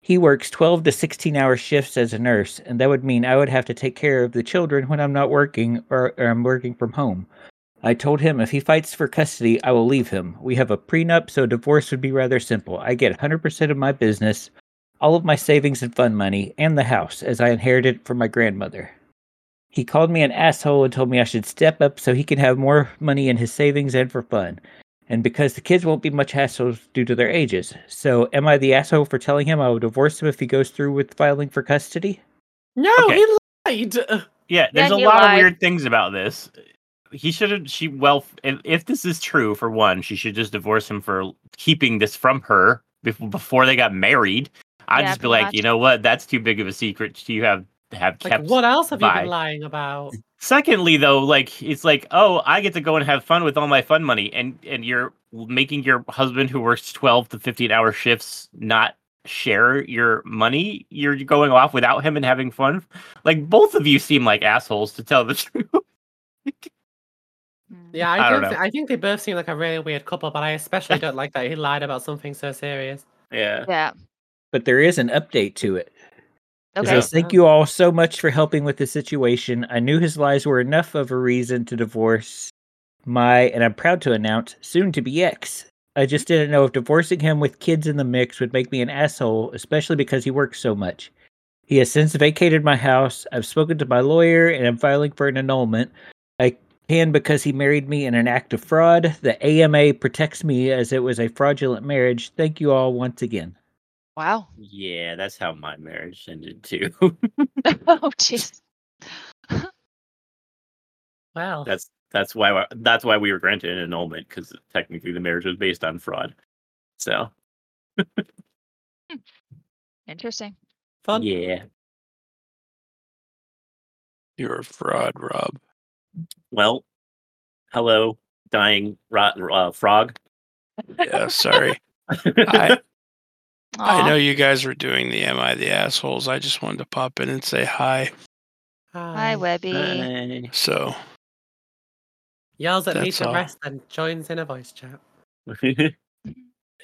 He works 12 to 16 hour shifts as a nurse, and that would mean I would have to take care of the children when I'm not working or, or I'm working from home. I told him if he fights for custody, I will leave him. We have a prenup, so divorce would be rather simple. I get 100% of my business, all of my savings and fund money, and the house, as I inherited from my grandmother. He called me an asshole and told me I should step up so he can have more money in his savings and for fun. And because the kids won't be much hassles due to their ages. So, am I the asshole for telling him I will divorce him if he goes through with filing for custody? No, Okay. he lied. Yeah, there's Yeah, a lot lied. of weird things about this. He should have. She well, if, if this is true, for one, she should just divorce him for keeping this from her before before they got married. I'd Yeah, just be pretty like, you know what? That's too big of a secret. Do you have have Like, kept. what else have you been lying about? Secondly, though, like it's like, oh, I get to go and have fun with all my fun money, and and you're making your husband who works twelve to fifteen hour shifts not share your money. You're going off without him and having fun. Like both of you seem like assholes to tell the truth. Yeah, I I, don't don't know. thi- I think they both seem like a really weird couple, but I especially don't like that he lied about something so serious. yeah. Yeah. But there is an update to it. Okay. says, Thank you all so much for helping with the situation. I knew his lies were enough of a reason to divorce my, and I'm proud to announce, soon to be ex. I just didn't know if divorcing him with kids in the mix would make me an asshole, especially because he works so much. He has since vacated my house. I've spoken to my lawyer and I'm filing for an annulment. I can because he married me in an act of fraud. The AMA protects me as it was a fraudulent marriage. Thank you all once again. Wow. Yeah, that's how my marriage ended too. oh, jeez. wow. That's that's why that's why we were granted an annulment because technically the marriage was based on fraud. So Interesting. fun. yeah. You're a fraud, Rob. Well, hello, dying rot uh, frog. Yeah, sorry. I I know you guys were doing the Am I the Assholes. I just wanted to pop in and say hi. Hi, Webby. Hi. So Yells at me to all. rest and joins in a voice chat.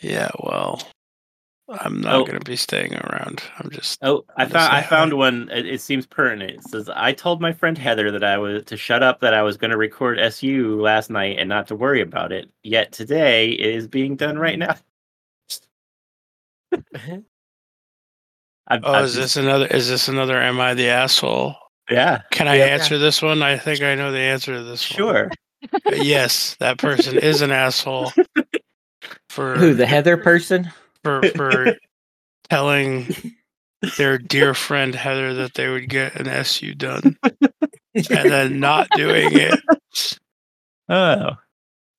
yeah, well, I'm not Oh. gonna be staying around. I'm just Oh, I Wanna found I found hi. one. It, it seems pertinent. It says I told my friend Heather that I was to shut up that I was going to record SU last night and not to worry about it. Yet today it is being done right now. I've, Oh, I've is just- this another is this another Am I the Asshole? Yeah, Can I Yeah. answer this one? I think I know the answer to this sure. Uh, yes, that person is an asshole for Who the Heather person? for for telling their dear friend Heather that they would get an SU done and then not doing it. Oh,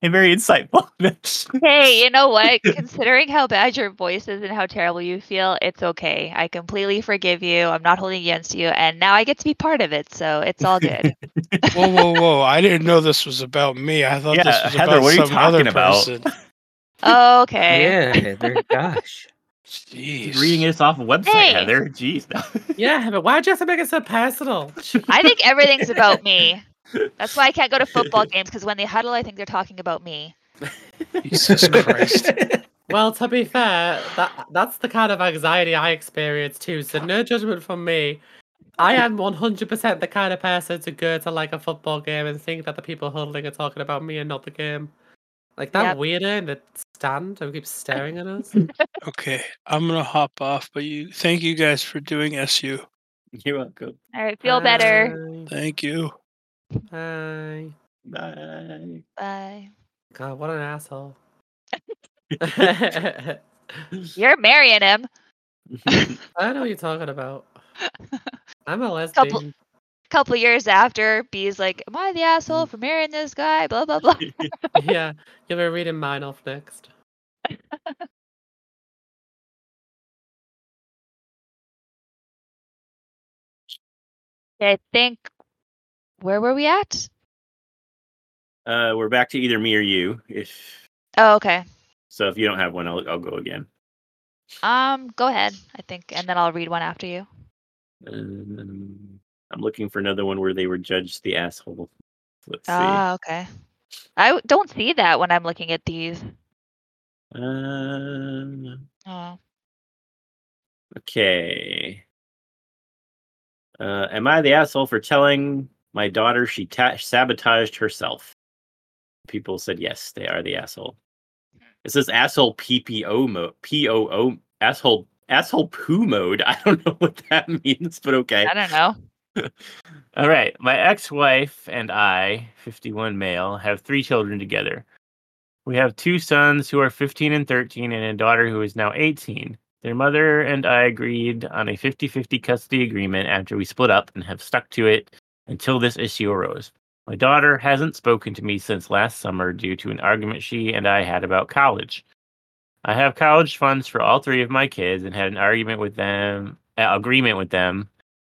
and very insightful. Hey, you know what? Considering how bad your voice is and how terrible you feel, it's okay. I completely forgive you. I'm not holding against you, and now I get to be part of it, so it's all good. Whoa, whoa, whoa! I didn't know this was about me. I thought Yeah, this was Heather, about what are you some other about? person. Oh, okay. Yeah, Heather. Gosh. Jeez. Reading this off a website, Hey. Heather. Jeez. Yeah, but why'd you have to make it so personal? I think everything's about me. That's why I can't go to football games because when they huddle, I think they're talking about me. Jesus Christ. Well, to be fair, that that's the kind of anxiety I experience too. So no judgment from me. I am 100% the kind of person to go to like a football game and think that the people huddling are talking about me and not the game. Like that Yep. weirdo in the stand who keeps staring at us. Okay, I'm gonna hop off, but you thank you guys for doing SU. You're welcome. All right, feel better. Thank you. Bye. Bye. Bye. God, what an asshole. You're marrying him. I know what you're talking about. I'm a lesbian. Couple- couple years after, Bea's like, "Am I the asshole mm. for marrying this guy?" Blah blah blah. yeah, you'll be reading mine off next. I think. Where were we at? Uh, we're back to either me or you. If Oh, okay. so, if you don't have one, I'll I'll go again. Um, go ahead. I think, and then I'll read one after you. Um, I'm looking for another one where they were judged the asshole. Let's see. Ah, okay. I don't see that when I'm looking at these. Um, Oh. okay. Uh, am I the asshole for telling my daughter she ta- sabotaged herself? People said yes, they are the asshole. It says asshole PPO mode, POO, asshole, asshole poo mode. I don't know what that means, but okay. I don't know. All right. My ex wife and I, 51 male, have three children together. We have two sons who are 15 and 13, and a daughter who is now 18. Their mother and I agreed on a 50 50 custody agreement after we split up and have stuck to it until this issue arose. My daughter hasn't spoken to me since last summer due to an argument she and I had about college. I have college funds for all three of my kids and had an argument with them, uh, agreement with them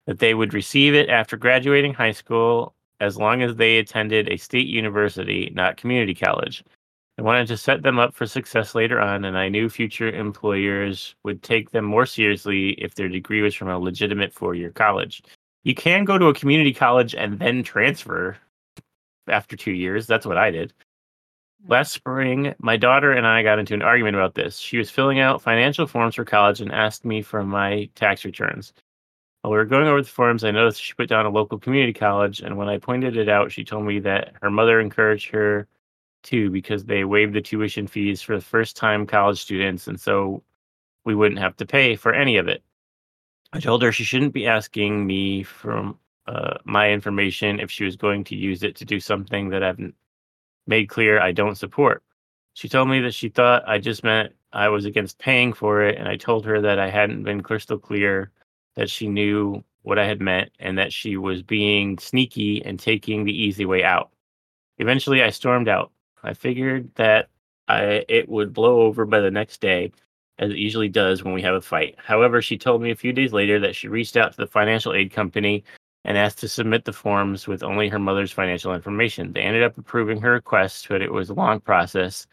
that they would receive it after graduating high school as long as they attended a state university, not community college. I wanted to set them up for success later on, and I knew future employers would take them more seriously if their degree was from a legitimate four year college. You can go to a community college and then transfer after two years. That's what I did. Hmm. Last spring, my daughter and I got into an argument about this. She was filling out financial forms for college and asked me for my tax returns. While we were going over the forms, I noticed she put down a local community college, and when I pointed it out, she told me that her mother encouraged her to because they waived the tuition fees for the first time college students, and so we wouldn't have to pay for any of it. I told her she shouldn't be asking me for uh, my information if she was going to use it to do something that I've made clear I don't support. She told me that she thought I just meant I was against paying for it, and I told her that I hadn't been crystal clear that she knew what I had meant and that she was being sneaky and taking the easy way out. Eventually, I stormed out. I figured that I, it would blow over by the next day, as it usually does when we have a fight. However, she told me a few days later that she reached out to the financial aid company and asked to submit the forms with only her mother's financial information. They ended up approving her request, but it was a long process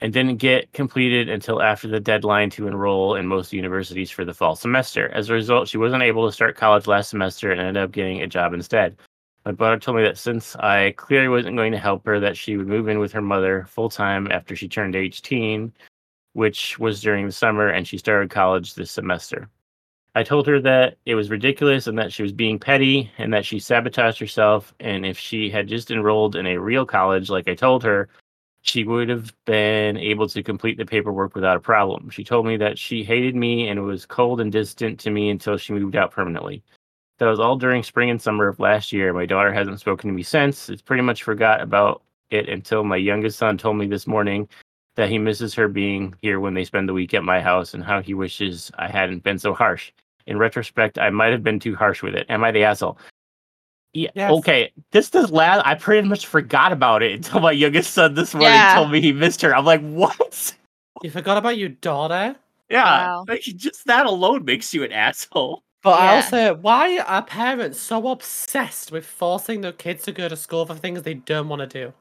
and didn't get completed until after the deadline to enroll in most universities for the fall semester. As a result, she wasn't able to start college last semester and ended up getting a job instead. My brother told me that since I clearly wasn't going to help her, that she would move in with her mother full time after she turned 18, which was during the summer, and she started college this semester. I told her that it was ridiculous and that she was being petty and that she sabotaged herself. And if she had just enrolled in a real college, like I told her, she would have been able to complete the paperwork without a problem. She told me that she hated me and was cold and distant to me until she moved out permanently. That was all during spring and summer of last year. My daughter hasn't spoken to me since. It's pretty much forgot about it until my youngest son told me this morning that he misses her being here when they spend the week at my house and how he wishes I hadn't been so harsh. In retrospect, I might have been too harsh with it. Am I the asshole? Yeah. Yes. Okay. This does last. I pretty much forgot about it until my youngest son this morning Yeah. told me he missed her. I'm like, what? You forgot about your daughter? Yeah. Wow. Like just that alone makes you an asshole. But I also, why are parents so obsessed with forcing their kids to go to school for things they don't want to do?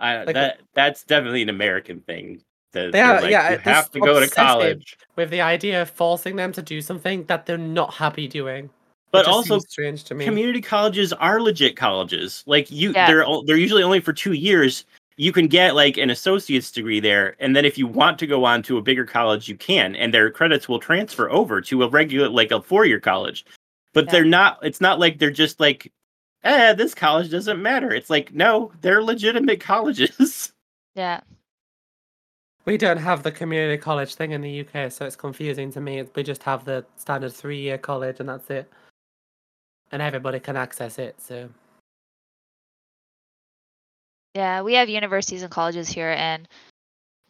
I Like- that that's definitely an American thing. That They they're like, yeah, you have to go to college. With the idea of forcing them to do something that they're not happy doing. But also, seems strange to me. community colleges are legit colleges. Like you, Yeah. they're they're usually only for two years. You can get like an associate's degree there, and then if you want to go on to a bigger college, you can, and their credits will transfer over to a regular like a four year college. But Yeah. they're not. It's not like they're just like, eh, this college doesn't matter. It's like no, they're legitimate colleges. Yeah. We don't have the community college thing in the UK, so it's confusing to me. We just have the standard three year college, and that's it. And everybody can access it, so. Yeah, we have universities and colleges here, and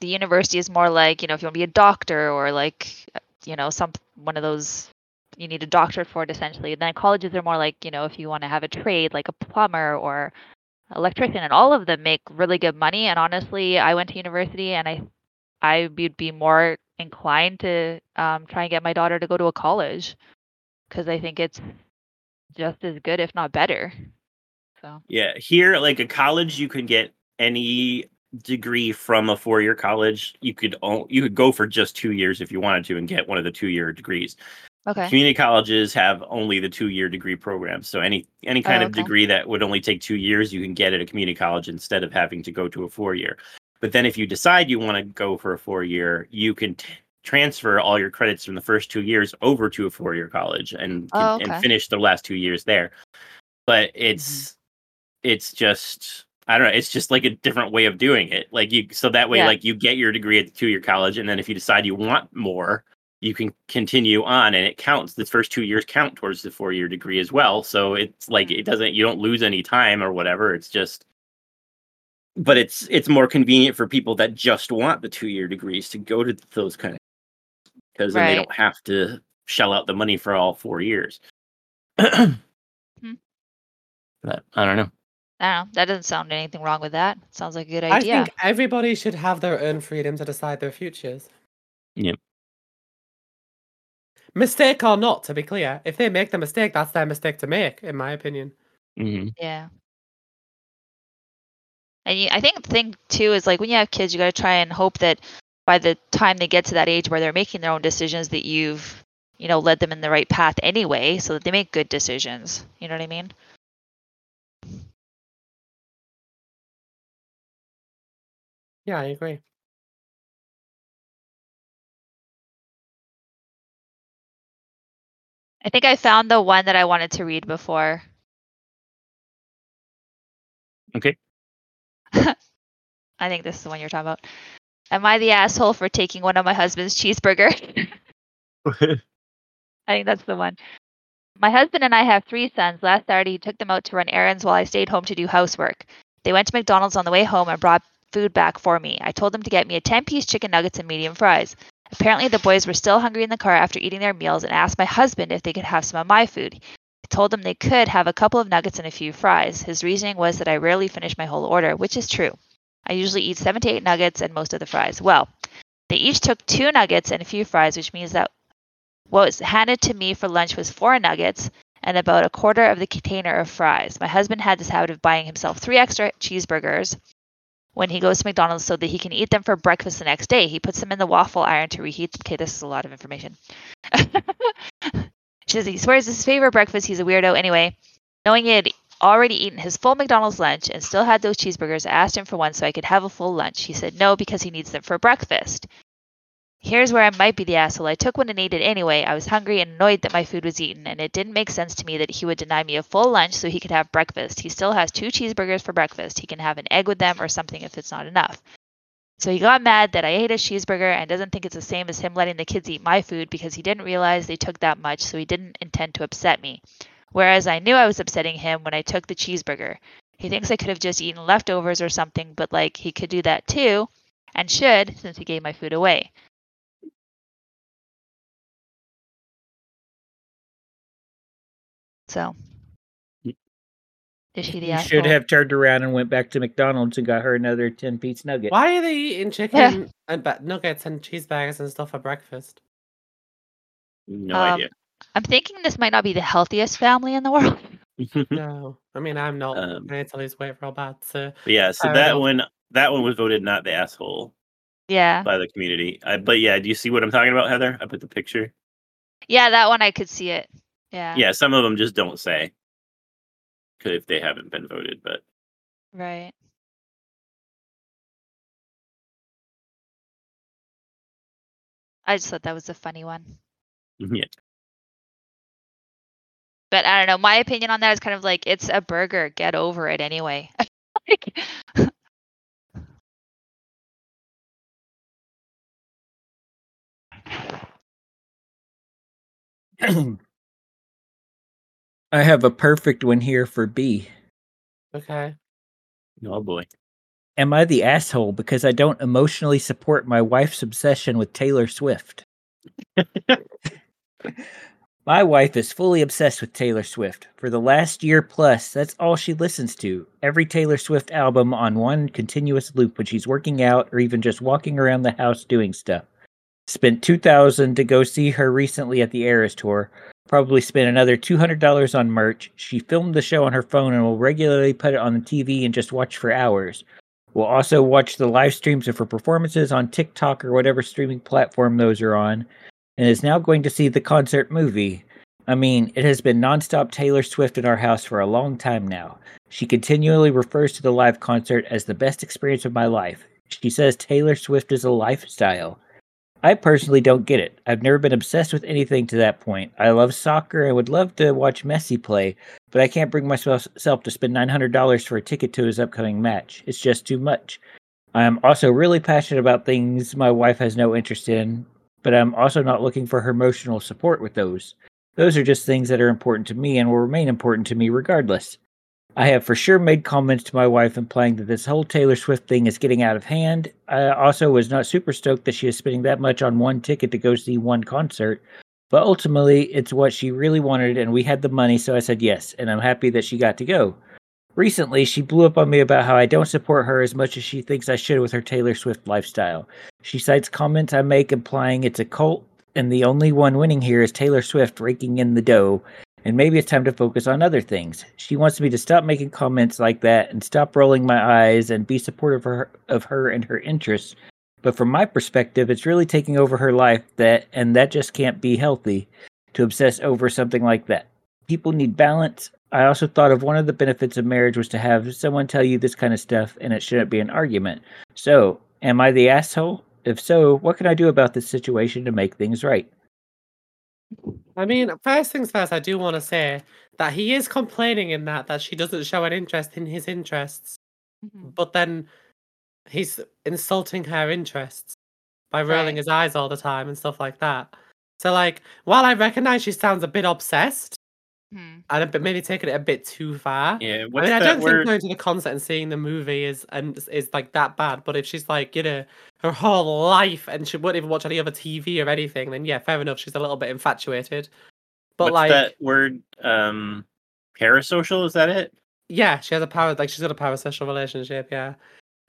the university is more like, you know, if you want to be a doctor or like, uh, you know, some one of those you need a doctorate for it essentially. And then colleges are more like, you know, if you want to have a trade like a plumber or electrician, and all of them make really good money. And honestly, I went to university, and I, I would be more inclined to um, try and get my daughter to go to a college because I think it's just as good, if not better. So Yeah, here, like a college, you can get any degree from a four-year college. You could o- you could go for just two years if you wanted to and get one of the two-year degrees. Okay, Community colleges have only the two-year degree programs, so any any kind Oh, of degree that would only take two years, you can get at a community college instead of having to go to a four-year. But then, if you decide you want to go for a four-year, you can t- transfer all your credits from the first two years over to a four-year college and Oh, and finish the last two years there. But it's mm-hmm. it's just I don't know. It's just like a different way of doing it. Like you, so that way, Yeah. like you get your degree at the two-year college, and then if you decide you want more, you can continue on, and it counts. The first two years count towards the four-year degree as well. So it's like it doesn't. You don't lose any time or whatever. It's just, but it's it's more convenient for people that just want the two-year degrees to go to those kind of because then they don't have to shell out the money for all four years. Hmm. But I don't know. I don't know. That doesn't sound anything wrong with that. Sounds like a good idea. I think everybody should have their own freedom to decide their futures. Yep. Mistake or not, to be clear. If they make the mistake, that's their mistake to make, in my opinion. hmm Yeah. And you, I think the thing too is like when you have kids, you got to try and hope that by the time they get to that age where they're making their own decisions, that you've, you know, led them in the right path anyway, so that they make good decisions. You know what I mean? Yeah, I agree. I think I found the one that I wanted to read before. Okay. I think this is the one you're talking about. Am I the asshole for taking one of my husband's cheeseburger? I think that's the one. My husband and I have three sons. Last Saturday, he took them out to run errands while I stayed home to do housework. They went to McDonald's on the way home and brought food back for me. I told them to get me a 10 piece chicken nuggets and medium fries. Apparently, the boys were still hungry in the car after eating their meals and asked my husband if they could have some of my food. He told them they could have a couple of nuggets and a few fries. His reasoning was that I rarely finish my whole order, which is true. I usually eat seven to eight nuggets and most of the fries. Well, they each took two nuggets and a few fries, which means that what was handed to me for lunch was four nuggets and about a quarter of the container of fries. My husband had this habit of buying himself three extra cheeseburgers when he goes to McDonald's so that he can eat them for breakfast the next day. He puts them in the waffle iron to reheat. Okay, this is a lot of information. she says he swears his favorite breakfast. He's a weirdo. Anyway, knowing he had already eaten his full McDonald's lunch and still had those cheeseburgers, I asked him for one so I could have a full lunch. He said no because he needs them for breakfast. Here's where I might be the asshole. I took one and ate it anyway. I was hungry and annoyed that my food was eaten, and it didn't make sense to me that he would deny me a full lunch so he could have breakfast. He still has two cheeseburgers for breakfast. He can have an egg with them or something if it's not enough. So he got mad that I ate his cheeseburger and doesn't think it's the same as him letting the kids eat my food because he didn't realize they took that much, so he didn't intend to upset me. Whereas I knew I was upsetting him when I took the cheeseburger. He thinks I could have just eaten leftovers or something, but like he could do that too, and should since he gave my food away. So, Y- is she the You asshole? should have turned around and went back to McDonald's and got her another 10 piece nugget. Why are they eating chicken and ba- nuggets and cheeseburgers and stuff for breakfast? No Um, idea. I'm thinking this might not be the healthiest family in the world. No, I mean I'm not. Um, I need to lose weight real bad. So yeah, so that enough. one that one was voted not the asshole Yeah. by the community. Uh, but yeah, do you see what I'm talking about, Heather? I put the picture. Yeah, that one I could see it. Yeah. Yeah, some of them just don't say if they haven't been voted. But Right. I just thought that was a funny one. yeah, But I don't know. My opinion on that is kind of like it's a burger. Get over it anyway. like, I have a perfect one here for Bea. okay. oh boy. Am I the asshole because I don't emotionally support my wife's obsession with Taylor Swift? my wife is fully obsessed with Taylor Swift. For the last year plus, that's all she listens to. Every Taylor Swift album on one continuous loop when she's working out or even just walking around the house doing stuff. Spent 2000 to go see her recently at the Eras tour. Probably spent another $200 on merch. She filmed the show on her phone and will regularly put it on the TV and just watch for hours. We'll also watch the live streams of her performances on TikTok or whatever streaming platform those are on, and is now going to see the concert movie. I mean, it has been nonstop Taylor Swift in our house for a long time now. She continually refers to the live concert as the best experience of my life. She says Taylor Swift is a lifestyle. I personally don't get it. I've never been obsessed with anything to that point. I love soccer and would love to watch Messi play, but I can't bring myself self to spend $900 for a ticket to his upcoming match. It's just too much. I am also really passionate about things my wife has no interest in, but I'm also not looking for her emotional support with those. Those are just things that are important to me and will remain important to me regardless. I have for sure made comments to my wife implying that this whole Taylor Swift thing is getting out of hand. I also was not super stoked that she is spending that much on one ticket to go see one concert, but ultimately it's what she really wanted and we had the money, so I said yes, and I'm happy that she got to go. Recently, she blew up on me about how I don't support her as much as she thinks I should with her Taylor Swift lifestyle. She cites comments I make implying it's a cult, and the only one winning here is Taylor Swift raking in the dough, and maybe it's time to focus on other things. She wants me to stop making comments like that and stop rolling my eyes and be supportive of her, of her and her interests. But from my perspective, it's really taking over her life that and that just can't be healthy to obsess over something like that. People need balance. I also thought of one of the benefits of marriage was to have someone tell you this kind of stuff and it shouldn't be an argument. So, am I the asshole? If so, what can I do about this situation to make things right? I mean, first things first, I do want to say that he is complaining in that that she doesn't show an interest in his interests, Mhm. but then he's insulting her interests by rolling Right. his eyes all the time and stuff like that. So, like, while I recognize she sounds a bit obsessed, Hmm. and a bit, maybe taking it a bit too far. Yeah, I mean, I don't word? think going to the concert and seeing the movie is and is- is like that bad. But if she's like, you know, her whole life and she wouldn't even watch any other TV or anything, then yeah, fair enough. She's a little bit infatuated. But what's like, that word? Um, parasocial. Is that it? yeah, she has a power like she's got a parasocial relationship, yeah.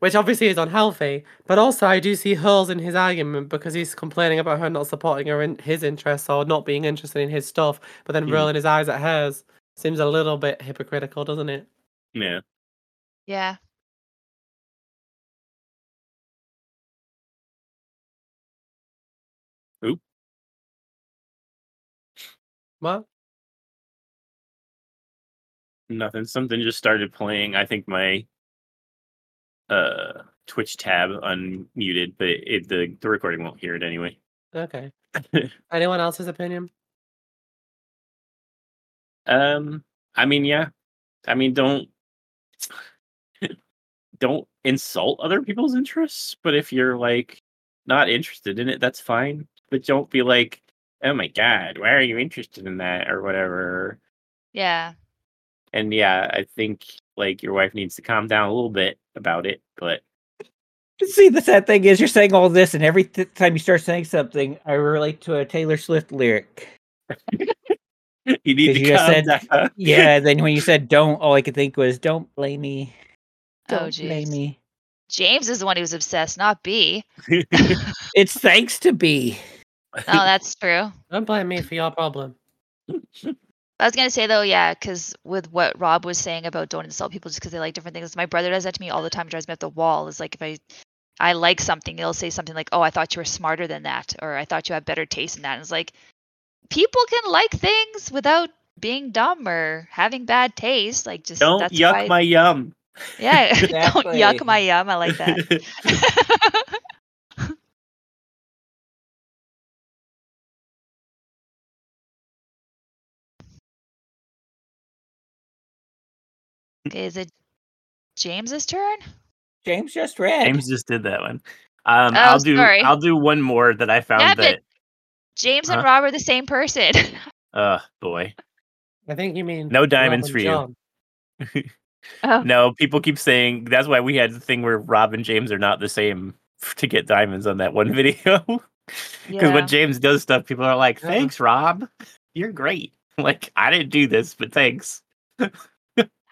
Which obviously is unhealthy, but also I do see holes in his argument because he's complaining about her not supporting her in his interests or not being interested in his stuff, but then Hmm. rolling his eyes at hers seems a little bit hypocritical, doesn't it? Yeah. Yeah. Oop. What? Nothing. Something just started playing. I think my uh Twitch tab unmuted, but it, it the the recording won't hear it anyway. Okay. Anyone else's opinion? Um, I mean, yeah. I mean, don't don't insult other people's interests. But if you're like not interested in it, that's fine. But don't be like, oh my god, why are you interested in that or whatever. Yeah. And yeah, I think like your wife needs to calm down a little bit about it. But See, the sad thing is, you're saying all this, and every th- time you start saying something, I relate to a Taylor Swift lyric. you need 'Cause to you calm said- down. Yeah, then when you said "don't," all I could think was "don't blame me." Oh, Don't blame me. James is the one who was obsessed, not Bea. It's thanks to Bea. Oh, that's true. Don't blame me for your problem. I was gonna say though, yeah, because with what Rob was saying about don't insult people just because they like different things. My brother does that to me all the time. Drives me up the wall. Is like if I, I like something, he'll say something like, "Oh, I thought you were smarter than that," or "I thought you had better taste in that." And it's like, people can like things without being dumb or having bad taste. Like just don't that's yuck why, my yum. yeah. don't yuck my yum. I like that. is it James's turn? James just read. James just did that one. Um, Oh, I'll do. sorry. I'll do one more that I found Yeah, but- that. James and Rob are the same person. Uh, boy. I think you mean No diamonds Rob for and you. Oh, No, people keep saying that's why we had the thing where Rob and James are not the same to get diamonds on that one video. Because yeah. when James does stuff, people are like, Yeah. "Thanks, Rob. You're great." Like I didn't do this, but thanks.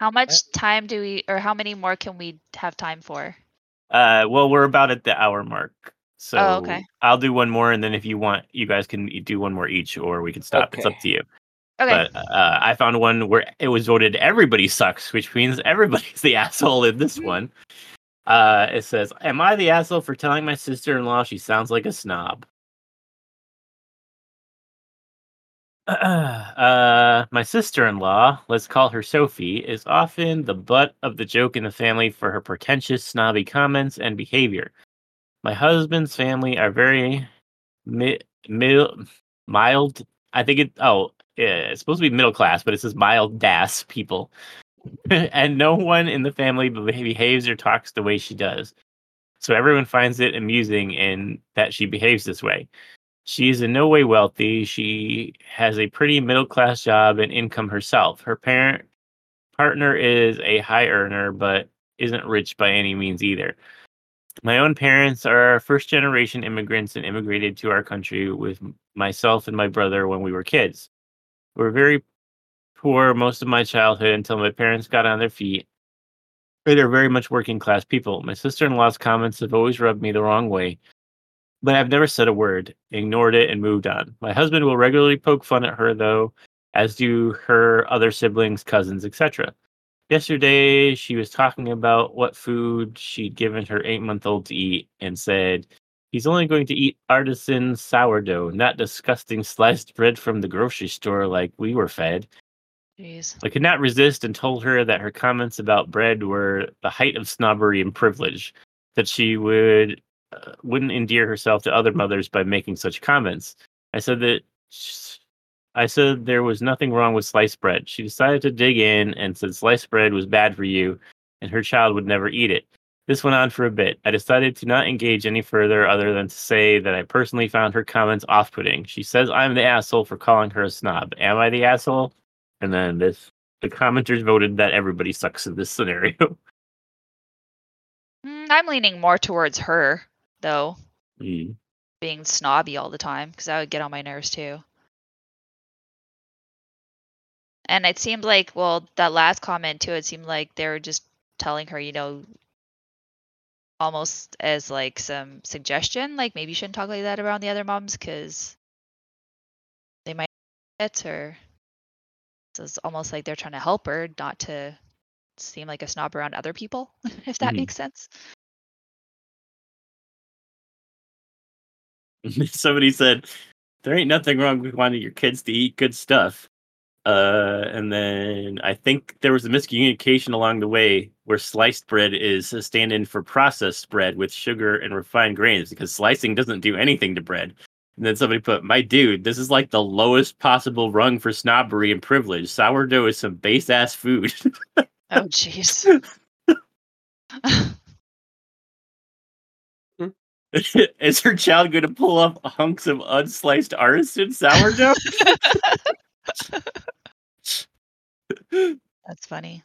How much time do we, or how many more can we have time for? Uh, well, we're about at the hour mark, so Oh, okay. I'll do one more, and then if you want, you guys can do one more each, or we can stop. It's up to you. Okay. But uh, I found one where it was voted everybody sucks, which means everybody's the asshole in this one. Uh, it says, "Am I the asshole for telling my sister-in-law she sounds like a snob?" Uh, my sister-in-law, let's call her Sophie, is often the butt of the joke in the family for her pretentious, snobby comments and behavior. My husband's family are very mi- mil- mild. I think it. Oh, it's supposed to be middle class, but it says mild das people, and no one in the family behaves or talks the way she does. So everyone finds it amusing in that she behaves this way. She is in no way wealthy. She has a pretty middle class job and income herself. Her parent partner is a high earner, but isn't rich by any means either. My own parents are first generation immigrants and immigrated to our country with myself and my brother when we were kids. We were very poor most of my childhood until my parents got on their feet. They are very much working class people. My sister in law's comments have always rubbed me the wrong way, but I've never said a word, ignored it, and moved on. My husband will regularly poke fun at her, though, as do her other siblings, cousins, etc. Yesterday, she was talking about what food she'd given her eight month old to eat and said, He's only going to eat artisan sourdough, not disgusting sliced bread from the grocery store like we were fed. Jeez. I could not resist and told her that her comments about bread were the height of snobbery and privilege, that she would wouldn't endear herself to other mothers by making such comments. I said that I said there was nothing wrong with sliced bread. She decided to dig in and said sliced bread was bad for you and her child would never eat it. This went on for a bit. I decided to not engage any further other than to say that I personally found her comments off putting. She says I'm the asshole for calling her a snob. Am I the asshole? And then this the commenters voted that everybody sucks in this scenario. Mm, I'm leaning more towards her, though, Mm. being snobby all the time, because that would get on my nerves too. And it seemed like, well, that last comment too, it seemed like they were just telling her, you know, almost as like some suggestion, like maybe you shouldn't talk like that around the other moms because they might it or so it's almost like they're trying to help her not to seem like a snob around other people, if that Mhm. makes sense. Somebody said there ain't nothing wrong with wanting your kids to eat good stuff. Uh, and then I think there was a miscommunication along the way where sliced bread is a stand-in for processed bread with sugar and refined grains because slicing doesn't do anything to bread. And then somebody put, "My dude, this is like the lowest possible rung for snobbery and privilege. Sourdough is some base ass food." Oh, jeez. is her child going to pull up hunks of unsliced artisan sourdough? That's funny.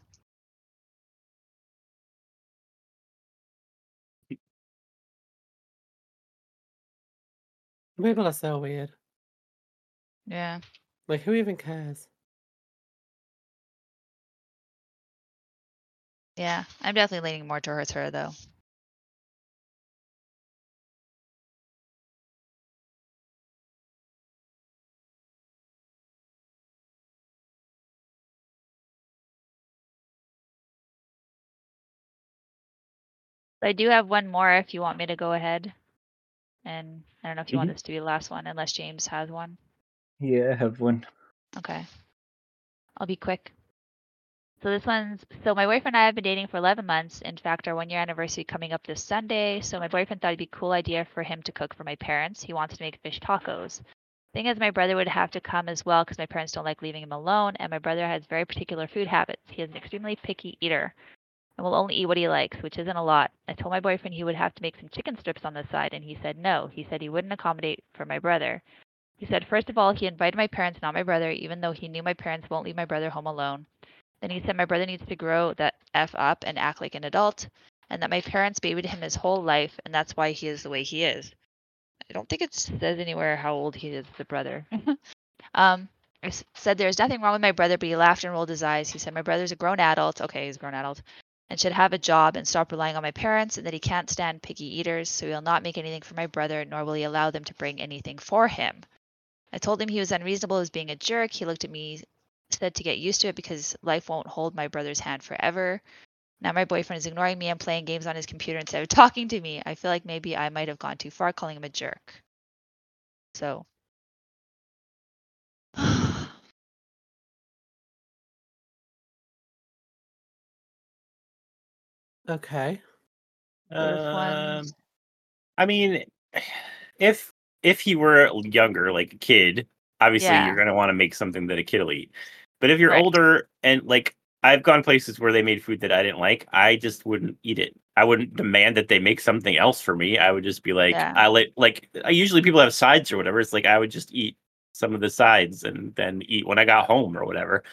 People are so weird. Yeah. Like, who even cares? Yeah. I'm definitely leaning more towards her though. I do have one more if you want me to go ahead. And I don't know if you want mm-hmm. this to be the last one, unless James has one. Yeah, I have one. Okay. I'll be quick. So this one's so my boyfriend and I have been dating for 11 months. In fact, our one year anniversary coming up this Sunday. So my boyfriend thought it'd be a cool idea for him to cook for my parents. He wants to make fish tacos. Thing is, my brother would have to come as well because my parents don't like leaving him alone, and my brother has very particular food habits. He is an extremely picky eater and will only eat what he likes, which isn't a lot. I told my boyfriend he would have to make some chicken strips on the side, and he said no. He said he wouldn't accommodate for my brother. He said, first of all, he invited my parents, not my brother, even though he knew my parents won't leave my brother home alone. Then he said my brother needs to grow that F up and act like an adult, and that my parents babied him his whole life, and that's why he is the way he is. I don't think it says anywhere how old he is, the brother. um, I said there's nothing wrong with my brother, but he laughed and rolled his eyes. He said my brother's a grown adult. Okay, he's a grown adult. And should have a job and stop relying on my parents, and that he can't stand picky eaters, so he'll not make anything for my brother, nor will he allow them to bring anything for him. I told him he was unreasonable as being a jerk. He looked at me, said to get used to it because life won't hold my brother's hand forever. Now my boyfriend is ignoring me and playing games on his computer instead of talking to me. I feel like maybe I might have gone too far calling him a jerk. So. Okay. Um, I mean, if if he were younger, like a kid, obviously Yeah. you're gonna want to make something that a kid will eat. But if you're Right. older and like I've gone places where they made food that I didn't like, I just wouldn't eat it. I wouldn't demand that they make something else for me. I would just be like, Yeah. I like like I usually people have sides or whatever. It's like I would just eat some of the sides and then eat when I got home or whatever.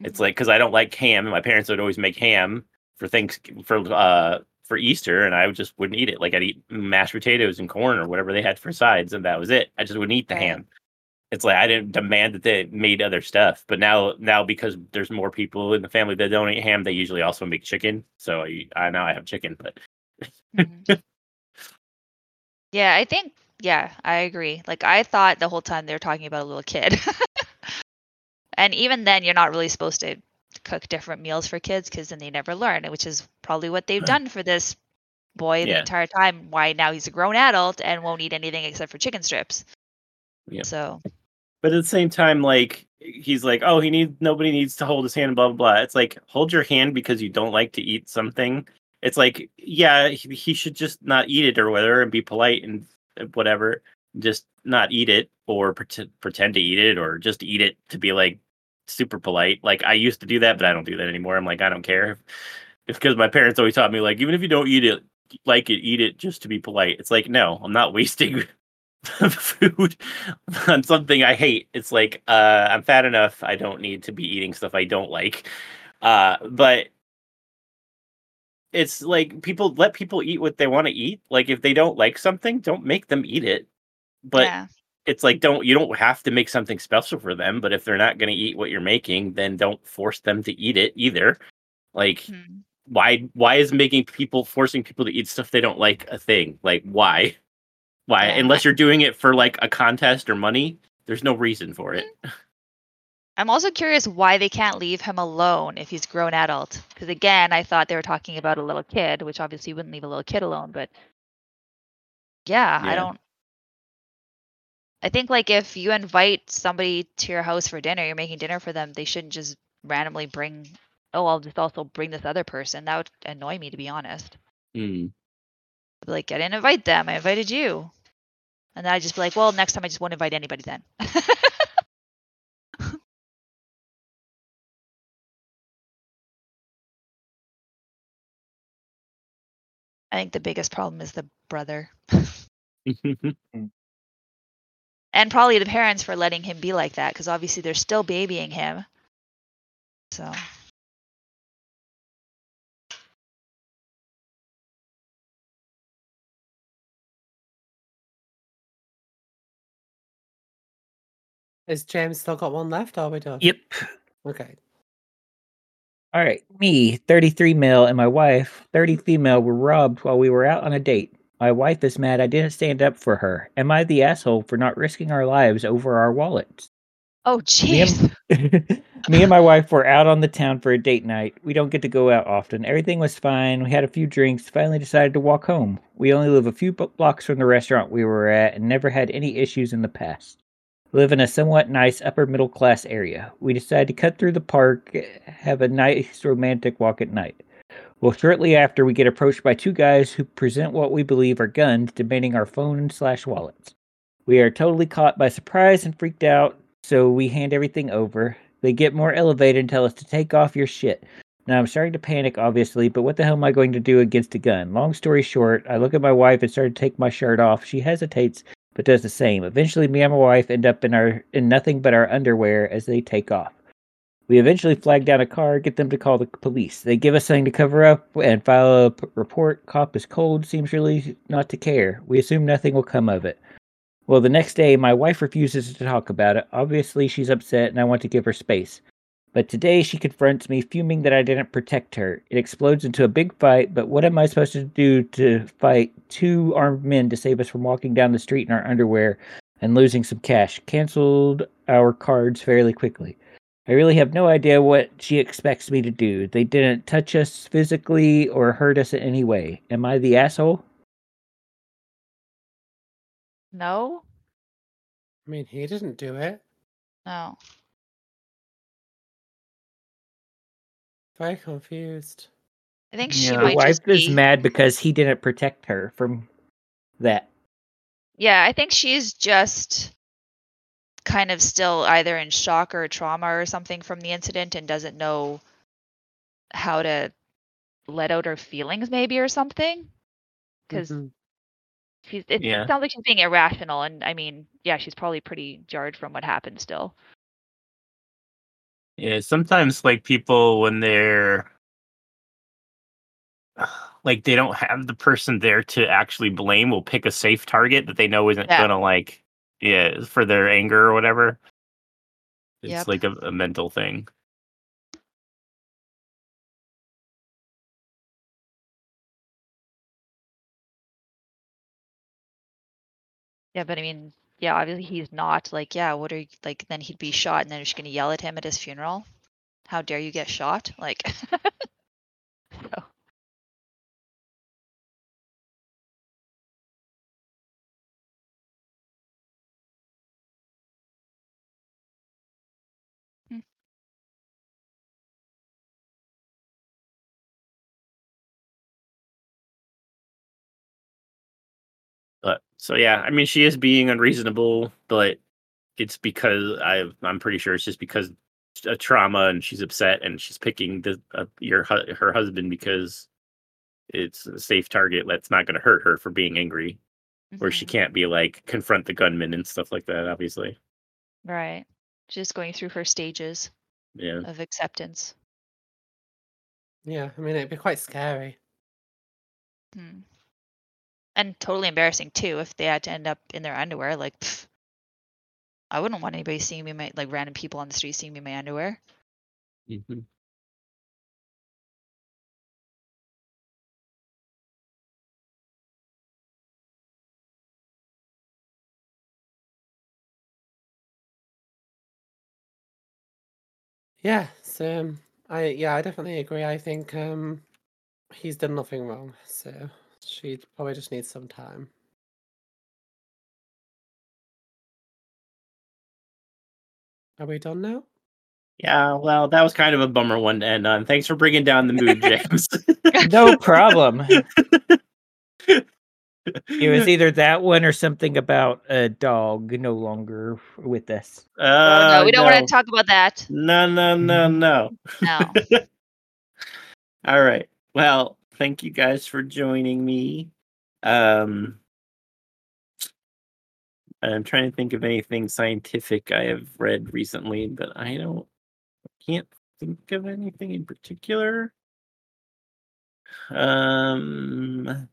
It's Mhm. like because I don't like ham, and my parents would always make ham for things for uh for Easter, and I just wouldn't eat it. Like I'd eat mashed potatoes and corn or whatever they had for sides, and that was it. I just wouldn't eat the Right. ham. It's like I didn't demand that they made other stuff, but now now because there's more people in the family that don't eat ham, they usually also make chicken. So I, I now I have chicken, but Mhm. yeah, I think yeah, I agree. Like I thought the whole time they were talking about a little kid. and even then you're not really supposed to cook different meals for kids because then they never learn, which is probably what they've hmm. done for this boy the Yeah. entire time. Why now he's a grown adult and won't eat anything except for chicken strips. Yeah. So But at the same time, like he's like, oh, he needs nobody needs to hold his hand, blah blah blah. It's like hold your hand because you don't like to eat something. It's like, yeah, he, he should just not eat it or whatever, and be polite and uh, whatever. Just not eat it or pretend pretend to eat it or just eat it to be like super polite. Like I used to do that, but I don't do that anymore. I'm like, I don't care. It's because my parents always taught me like, even if you don't eat it, like it, eat it just to be polite. It's like, no, I'm not wasting food on something I hate. It's like uh, I'm fat enough. I don't need to be eating stuff I don't like. Uh, but it's like people let people eat what they want to eat. Like if they don't like something, don't make them eat it. But yeah. It's like don't you don't have to make something special for them. But if they're not going to eat what you're making, then don't force them to eat it either. Like Hmm. why why is making people forcing people to eat stuff they don't like a thing? Like why? Why? Yeah. Unless you're doing it for like a contest or money, there's no reason for it. I'm also curious why they can't leave him alone if he's grown adult. Because again, I thought they were talking about a little kid, which obviously you wouldn't leave a little kid alone. But yeah, I don't. I think like if you invite somebody to your house for dinner, you're making dinner for them, they shouldn't just randomly bring. Oh, I'll just also bring this other person. That would annoy me, to be honest. Hmm. Like, I didn't invite them. I invited you. And then I'd just be like, well, next time I just won't invite anybody then. I think the biggest problem is the brother. And probably the parents for letting him be like that, because obviously they're still babying him. So Is James still got one left? Are we done? Yep. Okay. All right. Me, 33 male, and my wife, 30 female, were robbed while we were out on a date. My wife is mad I didn't stand up for her. Am I the asshole for not risking our lives over our wallets? Oh Me jeez. Me and my wife were out on the town for a date night. We don't get to go out often. Everything was fine. We had a few drinks, finally decided to walk home. We only live a few blocks from the restaurant we were at and never had any issues in the past. Live in a somewhat nice upper middle class area. We decided to cut through the park, eh, have a nice romantic walk at night. Well, shortly after, we get approached by two guys who present what we believe are guns, demanding our phone slash wallets. We are totally caught by surprise and freaked out, so we hand everything over. They get more elevated and tell us to take off your shit. Now I'm starting to panic, obviously, but what the hell am I going to do against a gun? Long story short, I look at my wife and start to take my shirt off. She hesitates, but does the same. Eventually, me and my wife end up in our in nothing but our underwear as they take off. We eventually flag down a car, get them to call the police. They give us something to cover up and file a p- report. Cop is cold, seems really not to care. We assume nothing will come of it. Well, the next day, my wife refuses to talk about it. Obviously, she's upset and I want to give her space. But today, she confronts me, fuming that I didn't protect her. It explodes into a big fight, but what am I supposed to do to fight two armed men to save us from walking down the street in our underwear and losing some cash? Cancelled our cards fairly quickly. I really have no idea what she expects me to do. They didn't touch us physically or hurt us in any way. Am I the asshole? no? I mean, he didn't do it. No. Very confused. I think she Yeah. My might wife just is be. mad because he didn't protect her from that. Yeah, I think she's just kind of still either in shock or trauma or something from the incident and doesn't know how to let out her feelings maybe or something. Because Mhm. she's it Yeah. sounds like she's being irrational and I mean, yeah, she's probably pretty jarred from what happened still. Yeah, sometimes like people when they're like they don't have the person there to actually blame will pick a safe target that they know isn't Yeah. gonna like yeah for their anger or whatever. It's Yep. like a, a mental thing. Yeah, but I mean, yeah, obviously he's not like, yeah, what are you like then he'd be shot and then she's gonna yell at him at his funeral. How dare you get shot? Like so yeah, I mean she is being unreasonable, but it's because I I'm pretty sure it's just because a trauma and she's upset and she's picking the uh, your her husband because it's a safe target that's not going to hurt her for being angry. where she can't be like confront the gunman and stuff like that. Obviously, Right. Just going through her stages yeah. of acceptance. Yeah, I mean it'd be quite scary. Hmm. And totally embarrassing too if they had to end up in their underwear. Like, pff, I wouldn't want anybody seeing me my like random people on the street seeing me in my underwear. Mhm. Yeah, so um, I yeah, I definitely agree. I think um he's done nothing wrong, so she probably just needs some time. Are we done now? Yeah, well, that was kind of a bummer one to end on. Thanks for bringing down the mood, James. No problem. It was either that one or something about a dog no longer with us. oh no, Uh, we don't want to talk about that. No, no, no, no. No. All right. Well, thank you guys for joining me. Um, I'm trying to think of anything scientific I have read recently, but I don't can't think of anything in particular. Um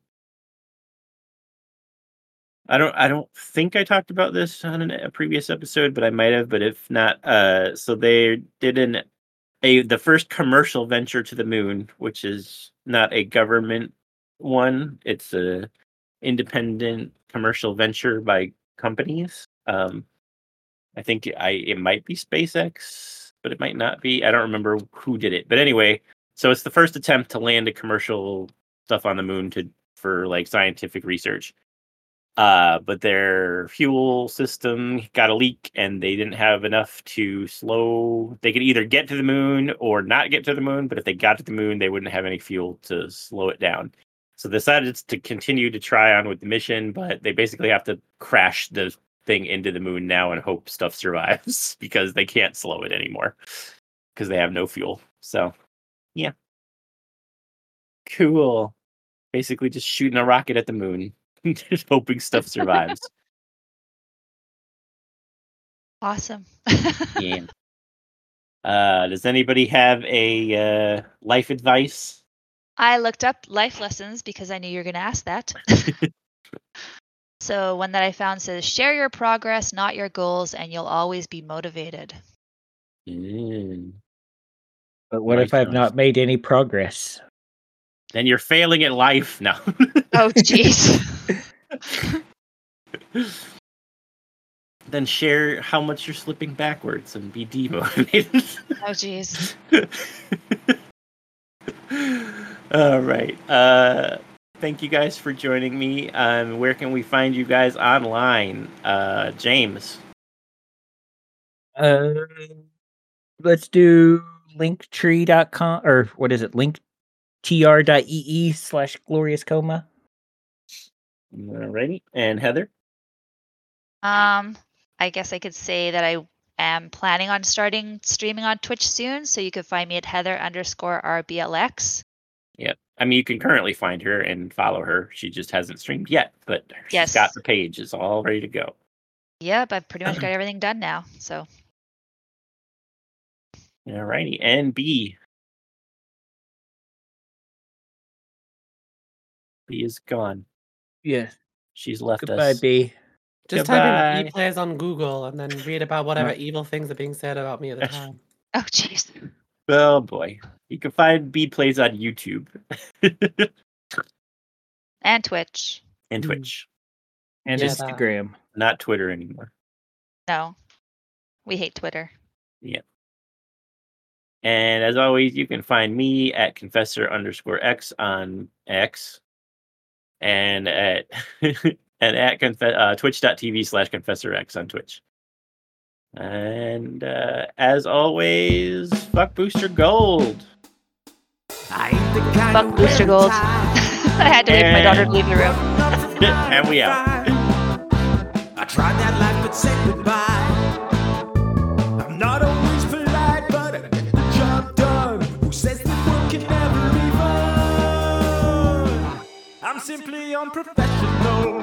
I don't I don't think I talked about this on an, a previous episode, but I might have, but if not, uh so they did an a the first commercial venture to the moon, which is not a government one. It's a independent commercial venture by companies. Um, I think I it might be SpaceX, but it might not be. I don't remember who did it. But anyway, so it's the first attempt to land a commercial stuff on the moon to for like scientific research. Uh, but their fuel system got a leak and they didn't have enough to slow they could either get to the moon or not get to the moon, but if they got to the moon, they wouldn't have any fuel to slow it down. So they decided to continue to try on with the mission, but they basically have to crash the thing into the moon now and hope stuff survives because they can't slow it anymore because they have no fuel. So, yeah. Cool. Basically, just shooting a rocket at the moon, just hoping stuff survives. awesome. yeah. Uh, does anybody have a uh, life advice? I looked up life lessons because I knew you were going to ask that. so, one that I found says share your progress, not your goals, and you'll always be motivated. Mm. But what Nice, if I've nice. not made any progress? Then you're failing at life now. Oh, jeez. then share how much you're slipping backwards and be demotivated. oh, jeez. All right. Uh, thank you guys for joining me. Um, where can we find you guys online? Uh, James. Uh, let's do linktree.com or what is it? linktr.ee slash glorious coma. Alrighty. And Heather. Um, I guess I could say that I am planning on starting streaming on Twitch soon, so you can find me at Heather underscore RBLX. Yep. I mean, you can currently find her and follow her. She just hasn't streamed yet, but she's Yes. got the page. It's all ready to go. Yep, I've pretty much got everything done now. So Alrighty. And Bea. Bea is gone. Yes. She's left Goodbye, us. Bea. Just type in Goodbye. Players on Google and then read about whatever evil things are being said about me at the time. oh jeez. Oh boy. You can find Bea plays on YouTube And Twitch. and Mm. Twitch. And Yeah, that. Instagram. Not Twitter anymore. No. We hate Twitter. Yeah. And as always, you can find me at confessor underscore x on X and at and at conf- uh, twitch.tv slash confessorx on Twitch. And uh, as always, fuck Booster Gold. I ain't the kind Fuck of Booster Gold. I had to wait for my daughter to leave the room. And we out. I tried that life but said goodbye. Simply unprofessional.